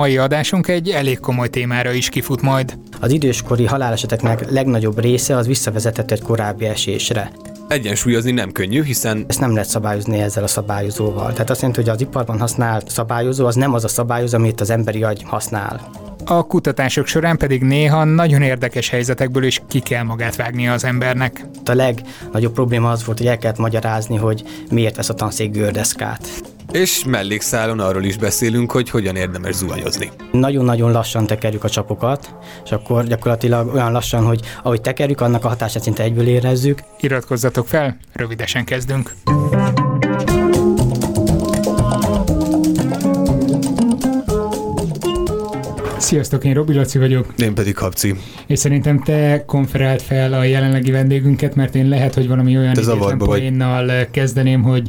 mai adásunk egy elég komoly témára is kifut majd. Az időskori haláleseteknek legnagyobb része az visszavezetett egy korábbi esésre. Egyensúlyozni nem könnyű, hiszen Ezt nem lehet szabályozni ezzel a szabályozóval. Tehát azt jelenti, hogy az iparban használt szabályozó az nem az a szabályozó, amit az emberi agy használ. A kutatások során pedig néha nagyon érdekes helyzetekből is ki kell magát vágnia az embernek. A legnagyobb probléma az volt, hogy el kellett magyarázni, hogy miért vesz a tanszék gördeszkát. És mellékszálon arról is beszélünk, hogy hogyan érdemes zuhanyozni. Nagyon-nagyon lassan tekerjük a csapokat, és akkor gyakorlatilag olyan lassan, hogy ahogy tekerjük, annak a hatását szinte egyből érezzük. Iratkozzatok fel, rövidesen kezdünk. Sziasztok, én Robi Laci vagyok, Én pedig Habci. és szerintem te konferált fel a jelenlegi vendégünket, mert én lehet, hogy valami olyan Te idétlen poénnal kezdeném, hogy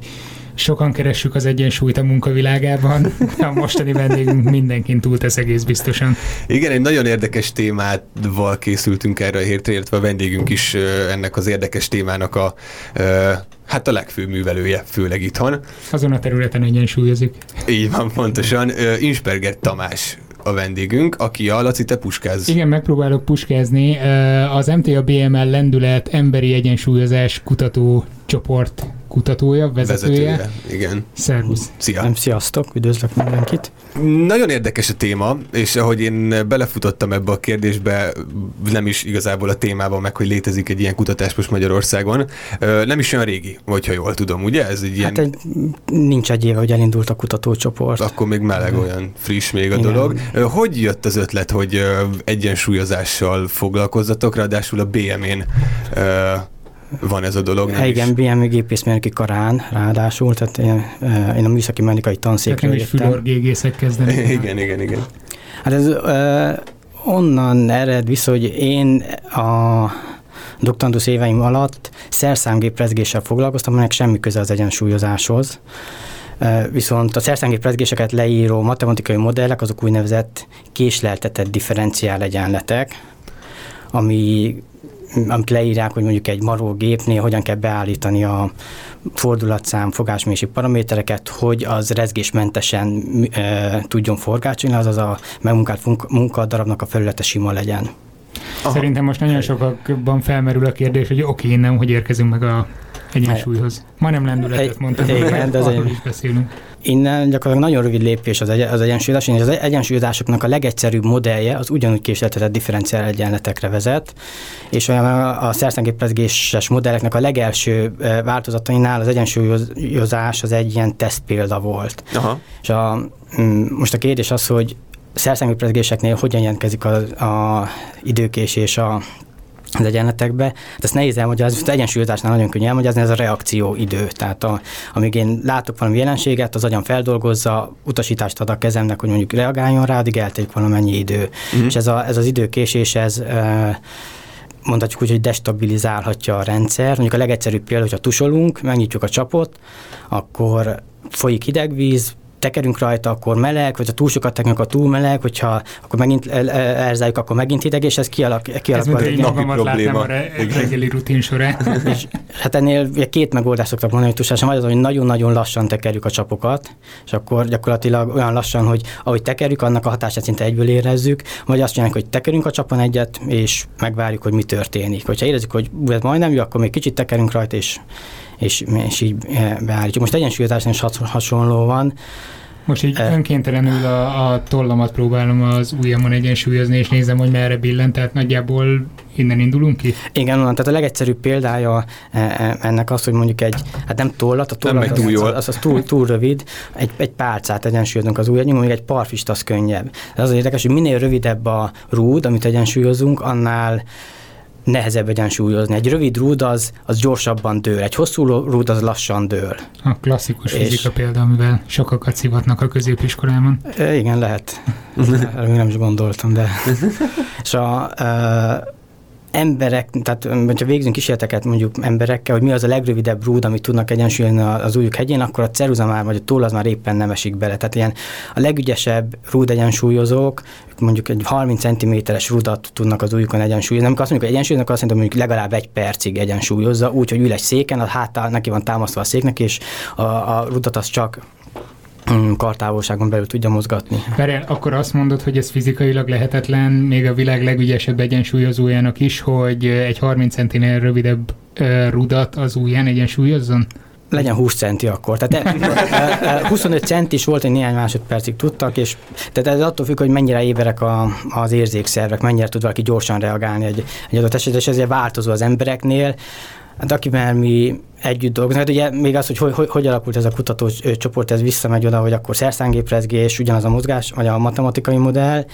sokan keressük az egyensúlyt a munkavilágában, de a mostani vendégünk mindenkin túltesz egész biztosan. Igen, egy nagyon érdekes témával készültünk erre a hétre, illetve a vendégünk is ennek az érdekes témának a hát a legfőbb művelője, főleg itthon. Azon a területen egyensúlyozik. Így van, pontosan. Insperger Tamás a vendégünk, aki a Laci, te puskáz. Igen, megpróbálok puskázni. Az MTA BML lendület emberi egyensúlyozás kutató csoport kutatója, vezetője. vezetője. Igen. Szervusz. Szia. Nem sziasztok, üdvözlök mindenkit. Nagyon érdekes a téma, és ahogy én belefutottam ebbe a kérdésbe, nem is igazából a témában meg, hogy létezik egy ilyen kutatás most Magyarországon, nem is olyan régi, hogyha jól tudom, ugye? Ez egy ilyen, Hát egy, nincs egy éve, hogy elindult a kutatócsoport. akkor még meleg, olyan friss még a Igen. dolog. Hogy jött az ötlet, hogy egyensúlyozással foglalkozzatok, ráadásul a BM-én van ez a dolog, nem Hát is? igen, BM gépészmérnöki karán ráadásul, tehát én, eh, én a műszaki mechanikai Tehát tanszékről is jöttem. fülorgégészek kezdeni. Igen, igen, igen. Hát ez ö, onnan ered vissza, hogy én a doktorandusz éveim alatt szerszámgéprezgéssel foglalkoztam, aminek semmi köze az egyensúlyozáshoz. Ö, Viszont a szerszámgéprezgéseket leíró matematikai modellek azok úgynevezett késleltetett differenciál egyenletek, ami amit leírják, hogy mondjuk egy maró gépnél hogyan kell beállítani a fordulatszám, fogásmérési paramétereket, hogy az rezgésmentesen e, tudjon forgácsolni, azaz a megmunkált munkadarabnak a felülete sima legyen. Aha. Szerintem most nagyon sokakban felmerül a kérdés, hogy oké, nem, hogy érkezünk meg a egyensúlyhoz. Ma nem lendületet mondtam, de az arról egy- is beszélünk. Innen gyakorlatilag nagyon rövid lépés az, egy, az egyensúlyozás, és az egyensúlyozásoknak a legegyszerűbb modellje az ugyanúgy késleltetett differenciál egyenletekre vezet, és a, a szerszámgéprezgéses modelleknek a legelső eh, változatainál az egyensúlyozás az egy ilyen tesztpélda volt. Aha. És a, mm, most a kérdés az, hogy szerszámgéprezgéseknél hogyan jelentkezik a, a időkésés a az egyenletekbe. Hát ezt nehéz elmagyarázni, az egyensúlyozásnál nagyon könnyű elmagyarázni, ez a reakció idő. Tehát a, amíg én látok valami jelenséget, az agyam feldolgozza, utasítást ad a kezemnek, hogy mondjuk reagáljon rá, addig eltelik valamennyi idő. Mhm. És ez, a, ez az időkésés, ez mondhatjuk úgy, hogy destabilizálhatja a rendszer. Mondjuk a legegyszerűbb példa, hogyha tusolunk, megnyitjuk a csapot, akkor folyik hideg víz, tekerünk rajta, akkor meleg, vagy ha túl sokat tekerünk, akkor túl meleg, hogyha akkor megint elzárjuk, akkor megint hideg, és ez kialak, Ez kialakul. mint egy napi probléma. a reggeli rutin során. és hát ennél két megoldást szoktak mondani, hogy vagy az, hogy nagyon-nagyon lassan tekerjük a csapokat, és akkor gyakorlatilag olyan lassan, hogy ahogy tekerjük, annak a hatását szinte egyből érezzük, vagy azt csináljuk, hogy tekerünk a csapon egyet, és megvárjuk, hogy mi történik. Hogyha érezzük, hogy ez majdnem jó, akkor még kicsit tekerünk rajta, és, és, és így eh, beállítjuk. Most egyensúlyozásnál is has- hasonló van. Most így Eh. önkéntelenül a, a tollamat próbálom az ujjamon egyensúlyozni, és nézem, hogy merre billent, tehát nagyjából innen indulunk ki. Igen, onnan, tehát a legegyszerűbb példája eh, ennek az, hogy mondjuk egy, hát nem tollat, a Nem tollat megy az, túl jól. az, az, az túl, túl rövid, egy, egy pálcát egyensúlyozunk az ujjadnyom, mondjuk egy parfist az könnyebb. De az az érdekes, hogy minél rövidebb a rúd, amit egyensúlyozunk, annál nehezebb egyensúlyozni. Egy rövid rúd az, az gyorsabban dől, egy hosszú rúd az lassan dől. A klasszikus És- fizika példa, amivel sokakat szivatnak a középiskolában. E, igen, lehet. Erre még nem is gondoltam, de... És a, e, emberek, tehát ha végzünk kísérleteket mondjuk emberekkel, hogy mi az a legrövidebb rúd, amit tudnak egyensúlyozni az ujjuk hegyén, akkor a ceruza már, vagy a toll az már éppen nem esik bele. Tehát ilyen a legügyesebb rúd egyensúlyozók, mondjuk egy 30 cm-es rudat tudnak az ujjukon egyensúlyozni. Amikor azt mondjuk, hogy egyensúlyoznak, azt mondom, hogy legalább egy percig egyensúlyozza, úgy, hogy ül egy széken, a háttal neki van támasztva a széknek, és a, a rudat az csak kartávolságon belül tudja mozgatni. Várjál, akkor azt mondod, hogy ez fizikailag lehetetlen, még a világ legügyesebb egyensúlyozójának is, hogy egy 30 centinél rövidebb rudat az ujján egyensúlyozzon? legyen 20 centi akkor. Tehát 25 cent is volt, hogy néhány másodpercig tudtak, és tehát ez attól függ, hogy mennyire éberek a, az érzékszervek, mennyire tud valaki gyorsan reagálni egy, egy adott esetben, és ezért változó az embereknél. Hát akivel mi együtt dolgozunk, hát ugye még az, hogy hogy, hogy, hogy alakult ez a kutatócsoport, ez visszamegy oda, hogy akkor szerszángéprezgés, ugyanaz a mozgás, vagy a matematikai modell,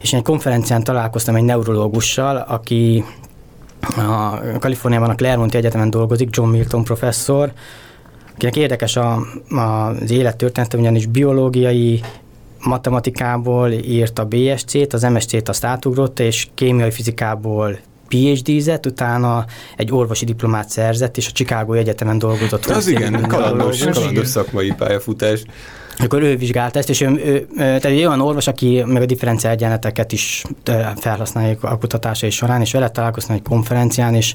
és egy konferencián találkoztam egy neurológussal, aki a Kaliforniában a Claremont Egyetemen dolgozik, John Milton professzor, akinek érdekes a, a, az élettörténete, ugyanis biológiai matematikából írt a BSC-t, az MSC-t azt átugrott, és kémiai fizikából PhD-zett, utána egy orvosi diplomát szerzett, és a Chicago Egyetemen dolgozott. Az igen, kalandos, kalandos szakmai pályafutás. Akkor ő vizsgálta ezt, és ő, ő, tehát egy olyan orvos, aki meg a differenciál egyenleteket is felhasználja a kutatásai során, és vele találkoztam egy konferencián, és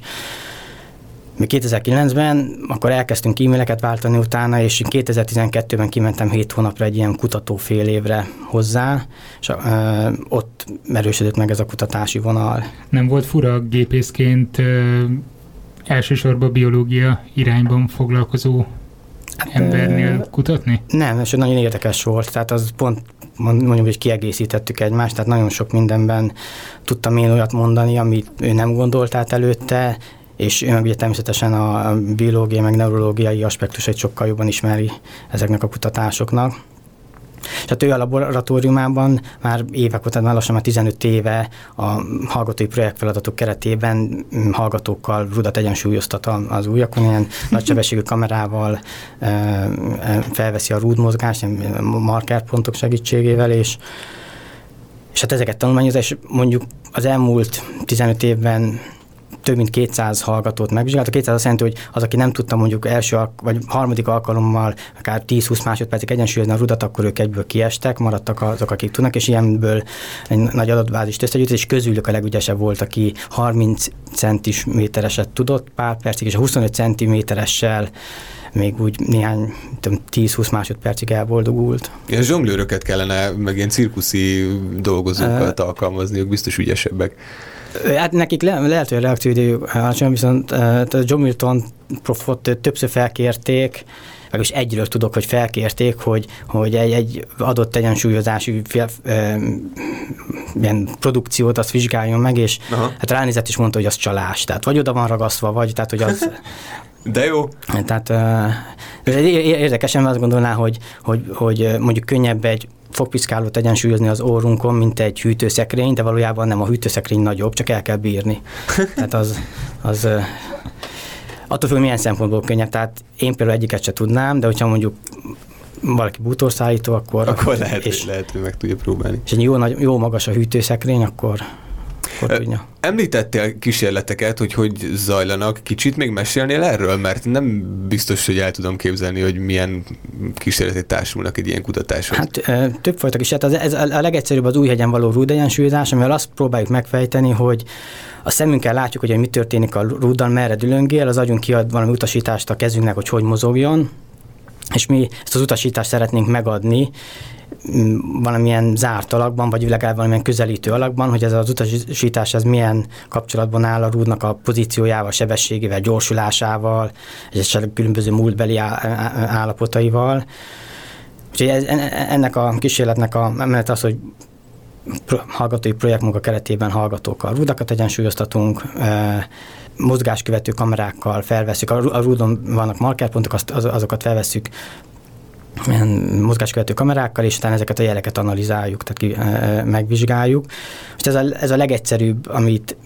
mi 2009-ben, akkor elkezdtünk e-maileket váltani utána, és 2012-ben kimentem 7 hónapra egy ilyen kutató fél évre hozzá, és ö, ott erősödött meg ez a kutatási vonal. Nem volt fura gépészként ö, elsősorban biológia irányban foglalkozó hát, embernél kutatni? Nem, és nagyon érdekes volt, tehát az pont mondjuk, hogy kiegészítettük egymást, tehát nagyon sok mindenben tudtam én olyat mondani, amit ő nem gondolt át előtte, és ő ugye természetesen a biológiai, meg neurológiai aspektusait sokkal jobban ismeri ezeknek a kutatásoknak. És hát ő a laboratóriumában már évek óta, már lassan már 15 éve a hallgatói projektfeladatok keretében mm, hallgatókkal rudat egyensúlyoztat az újakon, ilyen nagysebességű kamerával felveszi a rúdmozgást, markerpontok segítségével, és és hát ezeket tanulmányozza, és mondjuk az elmúlt 15 évben több mint 200 hallgatót megvizsgált. A 200 azt jelenti, hogy az, aki nem tudta mondjuk első vagy harmadik alkalommal akár 10-20 másodpercig egyensúlyozni a rudat, akkor ők egyből kiestek, maradtak azok, akik tudnak, és ilyenből egy nagy adatbázist összegyűjtött, és közülük a legügyesebb volt, aki 30 centimétereset tudott pár percig, és a 25 centiméteressel még úgy néhány 10-20 másodpercig elboldogult. Ilyen zsonglőröket kellene, meg ilyen cirkuszi dolgozókat uh, alkalmazni, ők biztos ügyesebbek. Hát nekik le, lehet, hogy a reakcióidő alacsony, viszont uh, John Milton profot többször felkérték, is egyről tudok, hogy felkérték, hogy, hogy egy, egy adott egyensúlyozási fél, e, ilyen produkciót azt vizsgáljon meg, és Aha. hát ránézett is mondta, hogy az csalás. Tehát vagy oda van ragasztva, vagy tehát, hogy az... De jó. Tehát ez érdekesen azt gondolná, hogy, hogy, hogy mondjuk könnyebb egy fogpiszkálót egyensúlyozni az orrunkon, mint egy hűtőszekrény, de valójában nem a hűtőszekrény nagyobb, csak el kell bírni. Tehát az, az attól függ, milyen szempontból könnyebb. Tehát én például egyiket se tudnám, de hogyha mondjuk valaki bútorszállító, akkor... Akkor lehet, és, lehet, hogy meg tudja próbálni. És egy jó, nagy, jó magas a hűtőszekrény, akkor tudja. Említettél kísérleteket, hogy hogy zajlanak. Kicsit még mesélnél erről? Mert nem biztos, hogy el tudom képzelni, hogy milyen kísérletek társulnak egy ilyen kutatáshoz. Hát többfajta kísérlet. Ez, ez a legegyszerűbb az új hegyen való rúdegyensúlyozás, amivel azt próbáljuk megfejteni, hogy a szemünkkel látjuk, hogy mi történik a rúddal, merre dülöngél, az agyunk kiad valami utasítást a kezünknek, hogy hogy mozogjon, és mi ezt az utasítást szeretnénk megadni, valamilyen zárt alakban, vagy legalább valamilyen közelítő alakban, hogy ez az utasítás ez milyen kapcsolatban áll a rúdnak a pozíciójával, sebességével, gyorsulásával, és esetleg különböző múltbeli állapotaival. Úgyhogy ez, ennek a kísérletnek a menet az, hogy hallgatói projektmunka keretében hallgatókkal rúdakat egyensúlyoztatunk, mozgáskövető kamerákkal felveszük, a rúdon vannak markerpontok, azokat felveszük mozgáskövető kamerákkal, és utána ezeket a jeleket analizáljuk, tehát ki, megvizsgáljuk. Most ez a, ez a legegyszerűbb, amit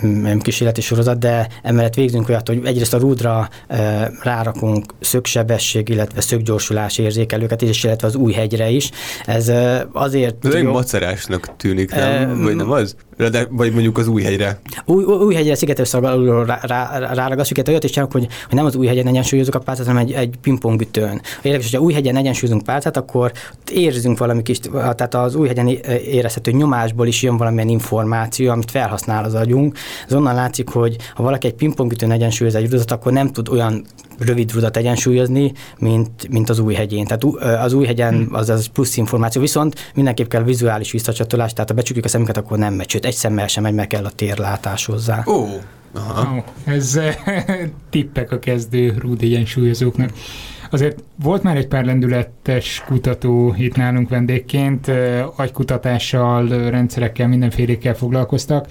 nem kísérleti sorozat, de emellett végzünk olyat, hogy egyrészt a rúdra e, rárakunk szögsebesség, illetve szöggyorsulás érzékelőket, és illetve az új hegyre is. Ez e, azért... Ez egy macerásnak tűnik, nem? E, Vagy nem az? De, vagy mondjuk az új hegyre. Új, új hegyre szigetes alulról rá, rá, ráragasztjuk, olyat is csinálunk, hogy, hogy nem az új hegyen egyensúlyozunk a pálcát, hanem egy, egy pingpongütőn. Érdekes, hogy a új hegyen egyensúlyozunk pálcát, akkor érzünk valami kis, tehát az új hegyen érezhető nyomásból is jön valamilyen információ, amit felhasznál az agyunk. Ez onnan látszik, hogy ha valaki egy pingpongütőn egyensúlyoz egy rudat, akkor nem tud olyan rövid rudat egyensúlyozni, mint, mint az új hegyén. Tehát az új hegyen hmm. az, az plusz információ, viszont mindenképp kell vizuális visszacsatolás, tehát ha becsukjuk a szemünket, akkor nem megy, sőt, egy szemmel sem megy, meg kell a térlátás hozzá. Ó, oh. Aha. Oh, ez tippek a kezdő rúd egyensúlyozóknak. Azért volt már egy pár lendületes kutató itt nálunk vendégként, agykutatással, rendszerekkel, mindenfélékkel foglalkoztak.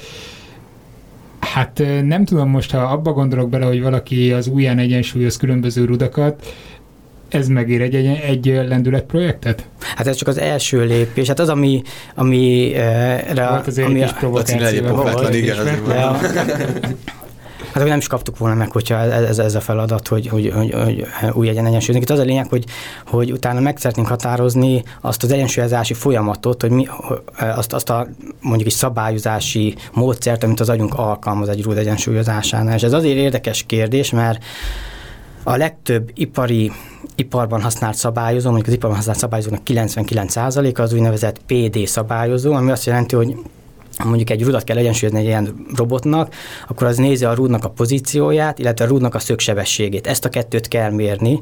Hát nem tudom most, ha abba gondolok bele, hogy valaki az újján egyensúlyoz különböző rudakat, ez megér egy, egy, egy lendület projektet? Hát ez csak az első lépés. Hát az, ami... ami uh, Volt azért ami egy kis provokáció. Volt, igen, Hát nem is kaptuk volna meg, hogyha ez, ez a feladat, hogy, hogy, hogy, hogy új egyen egyensúlyozni. Itt az a lényeg, hogy, hogy utána meg szeretnénk határozni azt az egyensúlyozási folyamatot, hogy mi, azt, azt a mondjuk egy szabályozási módszert, amit az agyunk alkalmaz egy rúd egyensúlyozásánál. És ez azért érdekes kérdés, mert a legtöbb ipari, iparban használt szabályozó, mondjuk az iparban használt szabályozónak 99%-a az úgynevezett PD szabályozó, ami azt jelenti, hogy mondjuk egy rudat kell egyensúlyozni egy ilyen robotnak, akkor az nézi a rúdnak a pozícióját, illetve a rúdnak a szögsebességét. Ezt a kettőt kell mérni,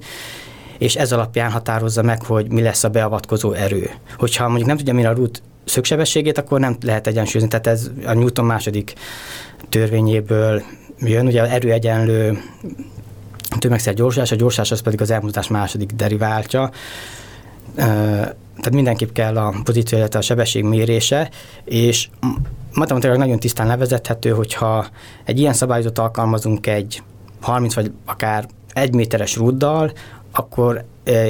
és ez alapján határozza meg, hogy mi lesz a beavatkozó erő. Hogyha mondjuk nem tudja mérni a rúd szögsebességét, akkor nem lehet egyensúlyozni. Tehát ez a Newton második törvényéből jön, ugye erő egyenlő tömegszer gyorsás, a gyorsás az pedig az elmozdás második deriváltja tehát mindenképp kell a pozíció, illetve a sebesség mérése, és matematikailag nagyon tisztán levezethető, hogyha egy ilyen szabályozót alkalmazunk egy 30 vagy akár egy méteres rúddal, akkor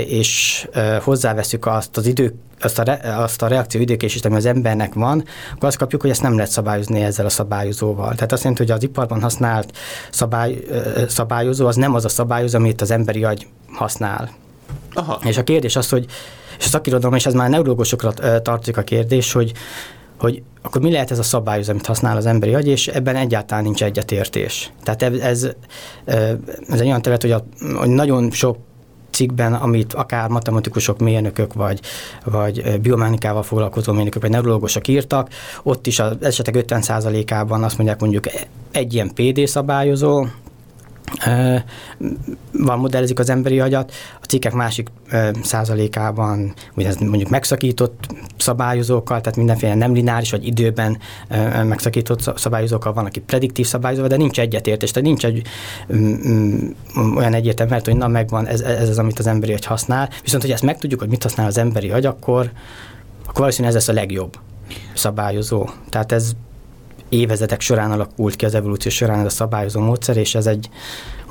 és hozzáveszünk azt az idő, azt a, re, azt a reakció időkésést, ami az embernek van, akkor azt kapjuk, hogy ezt nem lehet szabályozni ezzel a szabályozóval. Tehát azt jelenti, hogy az iparban használt szabály, szabályozó az nem az a szabályozó, amit az emberi agy használ. Aha. És a kérdés az, hogy és a szakirodalom, és ez már neurológusokra tartozik a kérdés, hogy hogy akkor mi lehet ez a szabályozó, amit használ az emberi agy, és ebben egyáltalán nincs egyetértés. Tehát ez, ez, egy olyan terület, hogy, a, hogy nagyon sok cikkben, amit akár matematikusok, mérnökök, vagy, vagy biomechanikával foglalkozó mérnökök, vagy neurológusok írtak, ott is az esetek 50%-ában azt mondják mondjuk egy ilyen PD szabályozó, van modellezik az emberi agyat, a cikkek másik százalékában ez mondjuk megszakított szabályozókkal, tehát mindenféle nem lineáris vagy időben megszakított szabályozókkal van, aki prediktív szabályozó, de nincs egyetértés, tehát nincs egy um, um, olyan egyértelmű, mert hogy na megvan, ez, ez az, amit az emberi agy használ, viszont hogy ezt megtudjuk, hogy mit használ az emberi agy, akkor, akkor valószínűleg ez lesz a legjobb szabályozó. Tehát ez évezetek során alakult ki az evolúció során ez a szabályozó módszer, és ez egy,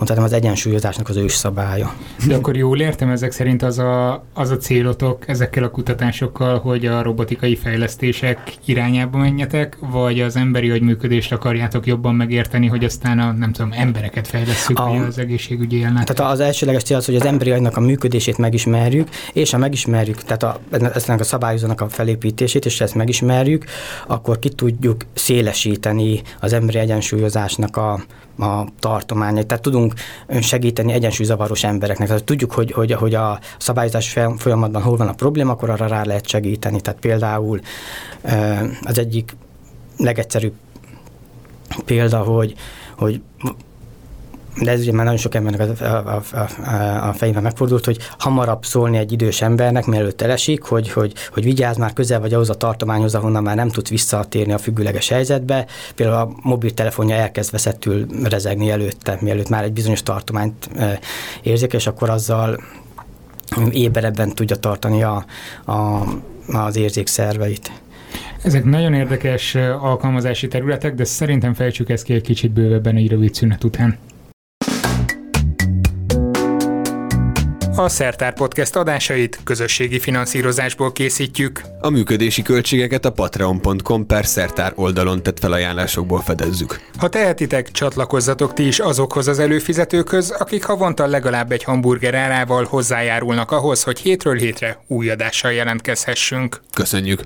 mondhatom, az egyensúlyozásnak az ős szabálya. De akkor jól értem, ezek szerint az a, az a célotok ezekkel a kutatásokkal, hogy a robotikai fejlesztések irányába menjetek, vagy az emberi agyműködést akarjátok jobban megérteni, hogy aztán a, nem tudom, embereket fejlesztjük, a, az egészségügyi élnek? Tehát az elsőleges cél az, hogy az emberi agynak a működését megismerjük, és ha megismerjük, tehát a, ennek a szabályozónak a felépítését, és ezt megismerjük, akkor ki tudjuk szélesíteni az emberi egyensúlyozásnak a, a tartományait. Tehát tudunk segíteni egyensúlyzavaros embereknek. Tehát tudjuk, hogy, hogy, hogy a szabályozás folyamatban hol van a probléma, akkor arra rá lehet segíteni. Tehát például az egyik legegyszerűbb példa, hogy, hogy de ez ugye már nagyon sok embernek a, a, a, a fejében megfordult, hogy hamarabb szólni egy idős embernek, mielőtt elesik, hogy, hogy, hogy vigyázz már közel vagy ahhoz a tartományhoz, ahonnan már nem tudsz visszatérni a függőleges helyzetbe. Például a mobiltelefonja elkezd veszettül rezegni előtte, mielőtt már egy bizonyos tartományt érzik, és akkor azzal éberebben tudja tartani a, a, az érzékszerveit. Ezek nagyon érdekes alkalmazási területek, de szerintem fejtsük ezt ki egy kicsit bővebben egy rövid szünet után. A Szertár Podcast adásait közösségi finanszírozásból készítjük. A működési költségeket a patreon.com per szertár oldalon tett felajánlásokból fedezzük. Ha tehetitek, csatlakozzatok ti is azokhoz az előfizetőkhöz, akik havonta legalább egy hamburger árával hozzájárulnak ahhoz, hogy hétről hétre új adással jelentkezhessünk. Köszönjük!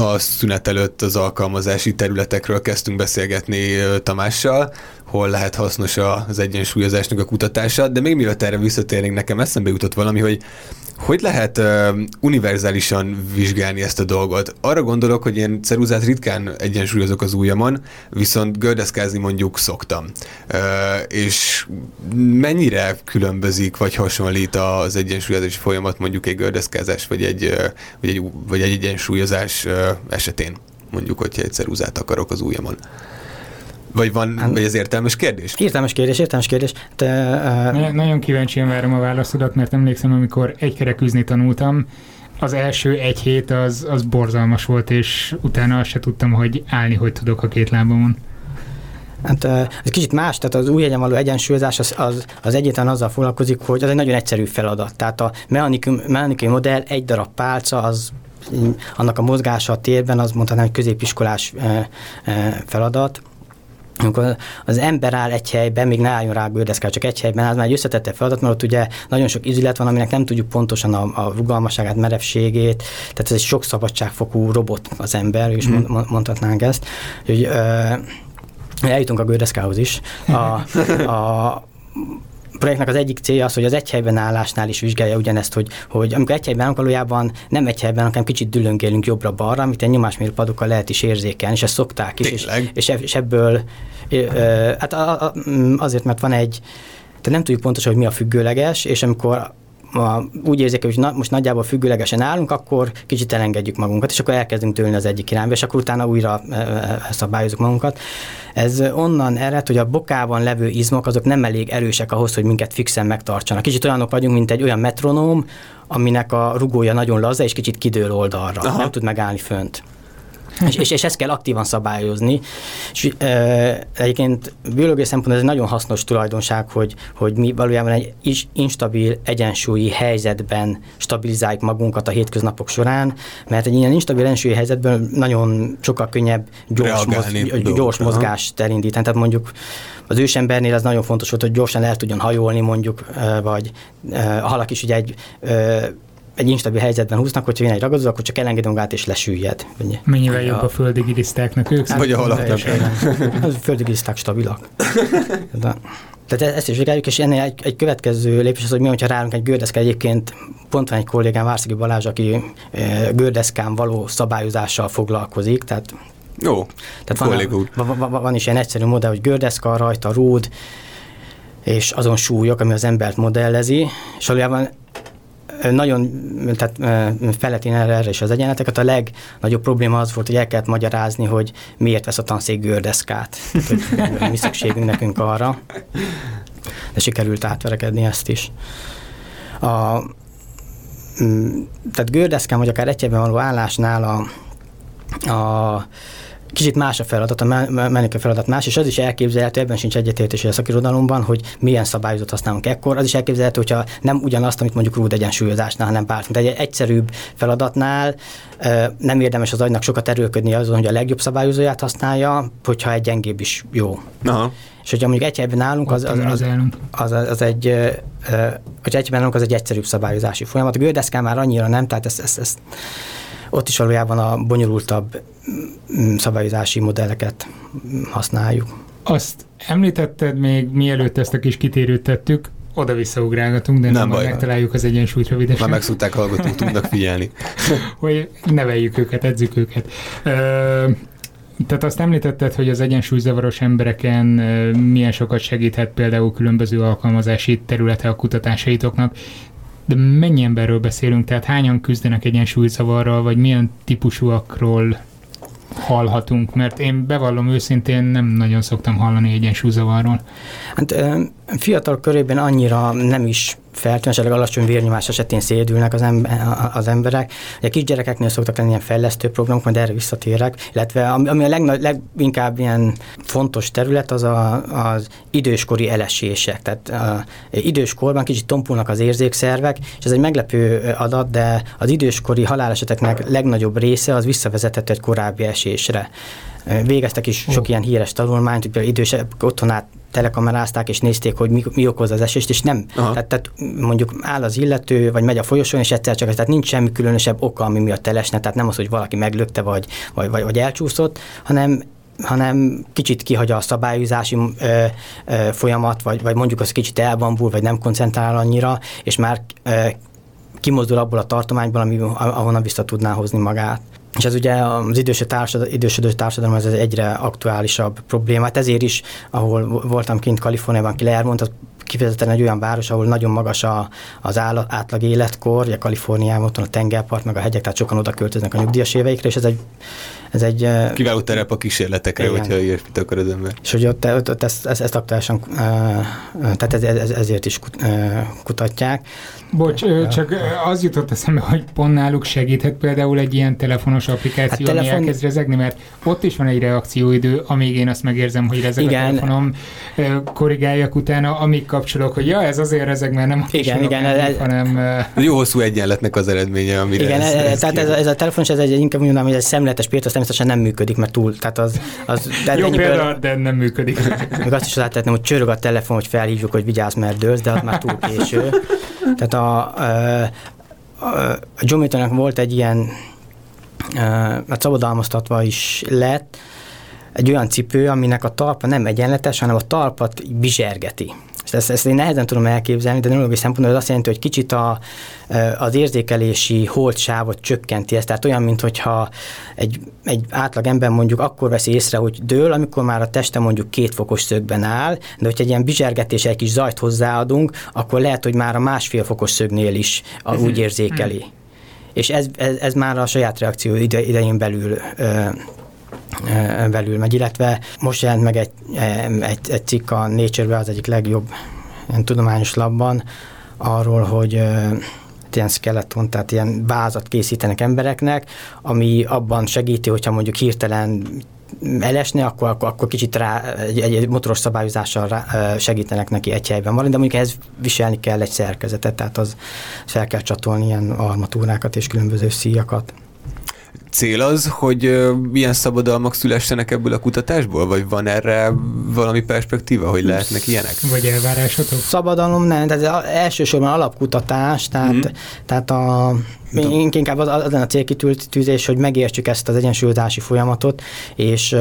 A szünet előtt az alkalmazási területekről kezdtünk beszélgetni Tamással, hol lehet hasznos az egyensúlyozásnak a kutatása, de még mielőtt erre visszatérnénk, nekem eszembe jutott valami, hogy hogy lehet uh, univerzálisan vizsgálni ezt a dolgot? Arra gondolok, hogy én ceruzát ritkán egyensúlyozok az ujjamon, viszont gördeszkázni mondjuk szoktam. Uh, és mennyire különbözik vagy hasonlít az egyensúlyozási folyamat mondjuk egy gördeszkázás vagy egy, uh, vagy egy, vagy egy egyensúlyozás uh, esetén? Mondjuk, hogyha egy ceruzát akarok az ujjamon. Vagy van, hát, vagy ez értelmes kérdés? Értelmes kérdés, értelmes kérdés. Te, uh... Nagyon, nagyon kíváncsian várom a válaszodat, mert emlékszem, amikor egykereküzni tanultam, az első egy hét az, az borzalmas volt, és utána azt se tudtam, hogy állni, hogy tudok a két lábamon. Hát ez kicsit más, tehát az új való egyensúlyozás az, az, az egyetlen azzal foglalkozik, hogy az egy nagyon egyszerű feladat. Tehát a mechanikum, mechanikai modell egy darab pálca, az annak a mozgása a térben, az mondhatnám, hogy középiskolás feladat amikor az ember áll egy helyben, még ne álljon rá gördeszkál, csak egy helyben, az már egy összetette feladat, mert ott ugye nagyon sok izület van, aminek nem tudjuk pontosan a, a rugalmasságát, merevségét, tehát ez egy sok szabadságfokú robot az ember, és hmm. mondhatnánk ezt. Hogy, ö, eljutunk a gördeszkához is. A, a, projektnek az egyik célja az, hogy az egy helyben állásnál is vizsgálja ugyanezt, hogy, hogy amikor egy helyben valójában nem egy helyben, hanem kicsit dülöngélünk jobbra-balra, amit egy nyomásmérőpadokkal lehet is érzékelni, és ezt szokták is. És, és, és ebből, hát azért, mert van egy, tehát nem tudjuk pontosan, hogy mi a függőleges, és amikor a, úgy érzik, hogy na, most nagyjából függőlegesen állunk, akkor kicsit elengedjük magunkat, és akkor elkezdünk tőlni az egyik irányba, és akkor utána újra e, e, szabályozunk magunkat. Ez onnan ered, hogy a bokában levő izmok azok nem elég erősek ahhoz, hogy minket fixen megtartsanak. Kicsit olyanok vagyunk, mint egy olyan metronóm, aminek a rugója nagyon laza, és kicsit kidől oldalra. Aha. Nem tud megállni fönt és, és, és ezt kell aktívan szabályozni. És e, egyébként biológiai szempontból ez egy nagyon hasznos tulajdonság, hogy, hogy mi valójában egy instabil egyensúlyi helyzetben stabilizáljuk magunkat a hétköznapok során, mert egy ilyen instabil egyensúlyi helyzetben nagyon sokkal könnyebb gyors, moz, gyors mozgást elindítani. Tehát mondjuk az ősembernél ez nagyon fontos volt, hogy gyorsan el tudjon hajolni mondjuk, vagy a halak is ugye egy egy instabil helyzetben húznak, hogyha jön egy ragadozó, akkor csak elengedünk át és lesüllyed. Mennyivel jobb a, a földi gilisztáknak ők? Vagy a halaknak. A földi giliszták stabilak. De, tehát ezt is vizsgáljuk, és ennél egy, egy következő lépés az, hogy mi, hogyha ráállunk egy gördeszke, egyébként pont van egy kollégám, Várszegi Balázs, aki e, gördeszkán való szabályozással foglalkozik, tehát jó, tehát van, van, van, van, is ilyen egyszerű modell, hogy gördeszka, rajta rúd, és azon súlyok, ami az embert modellezi, és valójában nagyon, tehát felletén erre, is az egyenleteket. A legnagyobb probléma az volt, hogy el kellett magyarázni, hogy miért vesz a tanszék gördeszkát. Tehát, hogy mi szükségünk nekünk arra. De sikerült átverekedni ezt is. A, tehát gördeszkán, vagy akár egyébben való állásnál a, a kicsit más a feladat, a meneke feladat más, és az is elképzelhető, ebben sincs egyetértés a szakirodalomban, hogy milyen szabályozót használunk ekkor. Az is elképzelhető, hogyha nem ugyanazt, amit mondjuk rúd egyensúlyozásnál, hanem bár. Egy egyszerűbb feladatnál nem érdemes az agynak sokat erőködni azon, hogy a legjobb szabályozóját használja, hogyha egy gyengébb is jó. Aha. És hogyha mondjuk egy helyben állunk, az, az, az, az, az, egy, hogy egy állunk, az egy egyszerűbb szabályozási folyamat. A gördeszkán már annyira nem, tehát ezt, ezt, ezt ott is valójában a bonyolultabb mm, szabályozási modelleket használjuk. Azt említetted még, mielőtt ezt a kis kitérőt tettük, oda visszaugrálgatunk, de nem, nem megtaláljuk az egyensúlyt rövidesen. Már megszokták hallgatók, tudnak figyelni. hogy neveljük őket, edzük őket. Ö, tehát azt említetted, hogy az egyensúlyzavaros embereken milyen sokat segíthet például különböző alkalmazási területe a kutatásaitoknak de mennyi emberről beszélünk, tehát hányan küzdenek egyensúlyzavarral, vagy milyen típusúakról hallhatunk, mert én bevallom őszintén nem nagyon szoktam hallani egyensúlyzavarról. Hát fiatal körében annyira nem is feltűnőleg alacsony vérnyomás esetén szédülnek az, ember, az emberek. Ugye kisgyerekeknél szoktak lenni ilyen fejlesztő programok, majd erre visszatérek, illetve ami a legnagy, leginkább ilyen fontos terület, az a, az időskori elesések. Tehát a, időskorban kicsit tompulnak az érzékszervek, és ez egy meglepő adat, de az időskori haláleseteknek legnagyobb része az visszavezethető egy korábbi esésre. Végeztek is sok ilyen híres tanulmányt, hogy például idősebb otthon át telekamerázták, és nézték, hogy mi, mi okoz az esést, és nem, tehát, tehát, mondjuk áll az illető, vagy megy a folyosón, és egyszer csak, tehát nincs semmi különösebb oka, ami miatt telesne, tehát nem az, hogy valaki meglökte, vagy, vagy, vagy, vagy elcsúszott, hanem hanem kicsit kihagyja a szabályozási ö, ö, folyamat, vagy, vagy mondjuk az kicsit elbambul, vagy nem koncentrál annyira, és már ö, kimozdul abból a tartományból, ami, ahonnan vissza tudná hozni magát. És ez ugye az idősödő társadalom, idősödő társadalom ez egyre aktuálisabb probléma. Hát ezért is, ahol voltam kint Kaliforniában, Claremont, az kifejezetten egy olyan város, ahol nagyon magas a, az átlag életkor, ugye Kaliforniában ott van a tengerpart, meg a hegyek, tehát sokan oda költöznek a nyugdíjas éveikre, és ez egy ez egy... Kiváló terep a kísérletekre, igen. hogyha ilyesmit akar az ember. És hogy ott, ott, ott ezt, ezt, ezt aktuálisan, tehát ez, ez, ezért is kutatják. Bocs, csak az jutott eszembe, hogy pont náluk segíthet például egy ilyen telefonos applikáció, hát telefon... ami elkezd rezegni, mert ott is van egy reakcióidő, amíg én azt megérzem, hogy rezeg igen. a telefonom, korrigáljak utána, amíg kapcsolok, hogy ja, ez azért rezeg, mert nem igen, igen, ez, hanem... Jó hosszú egyenletnek az eredménye, amire Igen, ez, ez, tehát ez, ez, a telefonos, ez egy, inkább mondanám, hogy ez szemletes piac, természetesen nem működik, mert túl, tehát az... az de Jó példa, de nem működik. Még azt is láthatnám, hogy csörög a telefon, hogy felhívjuk, hogy vigyázz, mert dőlsz, de az már túl késő. Tehát a, a, a John volt egy ilyen, mert szabadalmaztatva is lett, egy olyan cipő, aminek a talpa nem egyenletes, hanem a talpat bizsergeti. Ezt, ezt én nehezen tudom elképzelni, de neurológiai szempontból az azt jelenti, hogy kicsit a, az érzékelési holtsávot csökkenti ezt. Tehát olyan, mintha egy, egy átlag ember mondjuk akkor veszi észre, hogy dől, amikor már a teste mondjuk két fokos szögben áll, de hogyha egy ilyen bizsergetés, egy kis zajt hozzáadunk, akkor lehet, hogy már a másfél fokos szögnél is a, úgy érzékeli. És ez, ez, ez már a saját reakció ide, idején belül ö, belül megy, illetve most jelent meg egy, egy, egy cikk a Nature-be, az egyik legjobb tudományos labban, arról, hogy ilyen skeleton, tehát ilyen vázat készítenek embereknek, ami abban segíti, hogyha mondjuk hirtelen elesne, akkor, akkor, akkor kicsit rá, egy, egy motoros szabályozással rá, segítenek neki egy helyben valami, de mondjuk ehhez viselni kell egy szerkezetet, tehát az fel kell csatolni ilyen armatúrákat és különböző szíjakat cél az, hogy ilyen szabadalmak szülessenek ebből a kutatásból, vagy van erre valami perspektíva, hogy lehetnek ilyenek? Vagy elvárásotok? Szabadalom nem, tehát elsősorban alapkutatás, tehát, mm. tehát a én inkább az, az a célkitűzés, hogy megértsük ezt az egyensúlyozási folyamatot, és,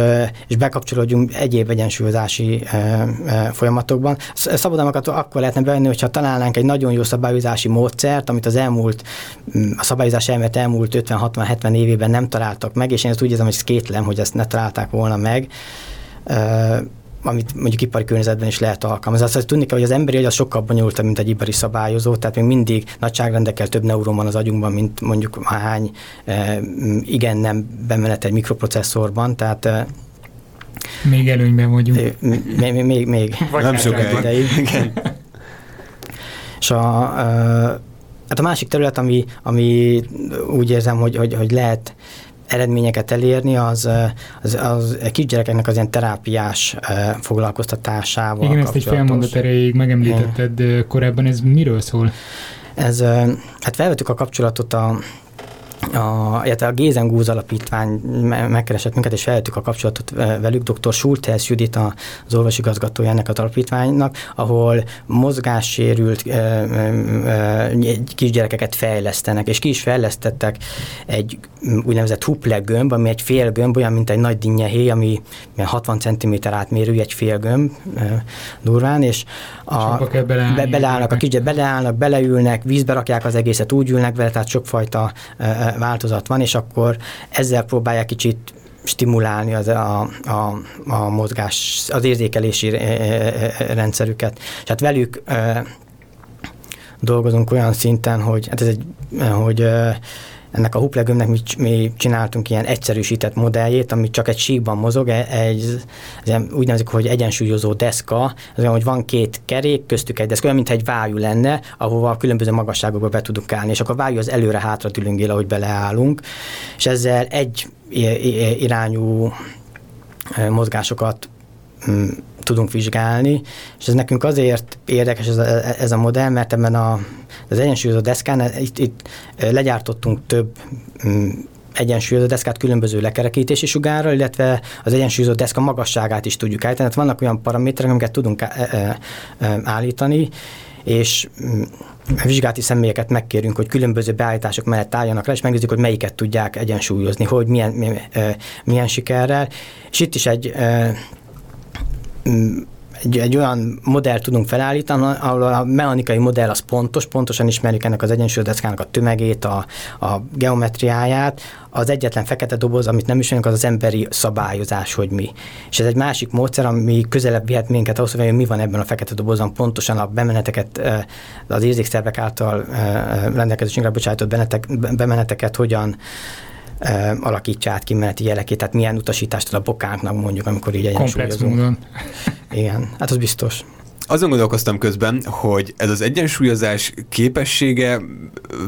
és bekapcsolódjunk egyéb egyensúlyozási folyamatokban. Szabadalmakat akkor lehetne bevenni, hogyha találnánk egy nagyon jó szabályozási módszert, amit az elmúlt, a szabályozás elmélet elmúlt 50-60-70 évében nem találtak meg, és én ezt úgy érzem, hogy kétlem, hogy ezt ne találták volna meg amit mondjuk ipari környezetben is lehet alkalmazni. Azt tudni kell, hogy az emberi agy az sokkal bonyolultabb, mint egy ipari szabályozó, tehát még mindig nagyságrendekkel több neuron van az agyunkban, mint mondjuk hány e, igen nem bemenet egy mikroprocesszorban, tehát e, még előnyben vagyunk. Még, még, még, még nem sok ideig. És a, e, hát a másik terület, ami, ami úgy érzem, hogy, hogy, hogy lehet eredményeket elérni, az, az, az kisgyerekeknek az ilyen terápiás foglalkoztatásával Igen, ezt egy fél mondat erejéig megemlítetted Igen. korábban, ez miről szól? Ez, hát felvettük a kapcsolatot a, a, illetve a Gézen Gúz alapítvány megkeresett minket, és felvettük a kapcsolatot velük, dr. Schulthez Judit, az orvosigazgatója ennek az alapítványnak, ahol mozgássérült e, e, kisgyerekeket fejlesztenek, és ki is fejlesztettek egy úgynevezett huplegömb, ami egy félgömb, olyan, mint egy nagy dinnyehéj, ami 60 cm átmérő, egy félgömb e, durván, és a, be, beleállnak, a kisgyerek beleállnak, beleülnek, vízbe rakják az egészet, úgy ülnek vele, tehát sokfajta változat van, és akkor ezzel próbálják kicsit stimulálni az a, a, a mozgás, az érzékelési rendszerüket. És hát velük dolgozunk olyan szinten, hogy, hát ez egy, hogy ennek a huplegömnek mi, mi csináltunk ilyen egyszerűsített modelljét, ami csak egy síkban mozog, e, egy, egy úgy nevezik, hogy egyensúlyozó deszka, az olyan, hogy van két kerék, köztük egy deszka, olyan, mintha egy vájú lenne, ahova különböző magasságokba be tudunk állni, és akkor a vájú az előre-hátra dülöngél, ahogy beleállunk, és ezzel egy irányú mozgásokat mm, tudunk vizsgálni, és ez nekünk azért érdekes ez a, ez a modell, mert ebben a, az egyensúlyozó deszkán itt, itt legyártottunk több mm, egyensúlyozó deszkát különböző lekerekítési sugárral, illetve az egyensúlyozó deszka magasságát is tudjuk állítani. Tehát vannak olyan paraméterek, amiket tudunk állítani, és mm, vizsgálati személyeket megkérünk, hogy különböző beállítások mellett álljanak le, és megnézzük, hogy melyiket tudják egyensúlyozni, hogy milyen, milyen, milyen sikerrel. És itt is egy egy, egy olyan modellt tudunk felállítani, ahol a mechanikai modell az pontos, pontosan ismerjük ennek az egyensúlyodeszkának a tömegét, a, a geometriáját, az egyetlen fekete doboz, amit nem ismerünk, az az emberi szabályozás, hogy mi. És ez egy másik módszer, ami közelebb vihet minket ahhoz, hogy mi van ebben a fekete dobozban, pontosan a bemeneteket, az érzékszervek által rendelkezésünkre bocsájtott bemeneteket hogyan alakítsa át kimeneti jelekét, tehát milyen utasítást ad a bokánknak mondjuk, amikor így egyensúlyozunk. Igen, hát az biztos. Azon gondolkoztam közben, hogy ez az egyensúlyozás képessége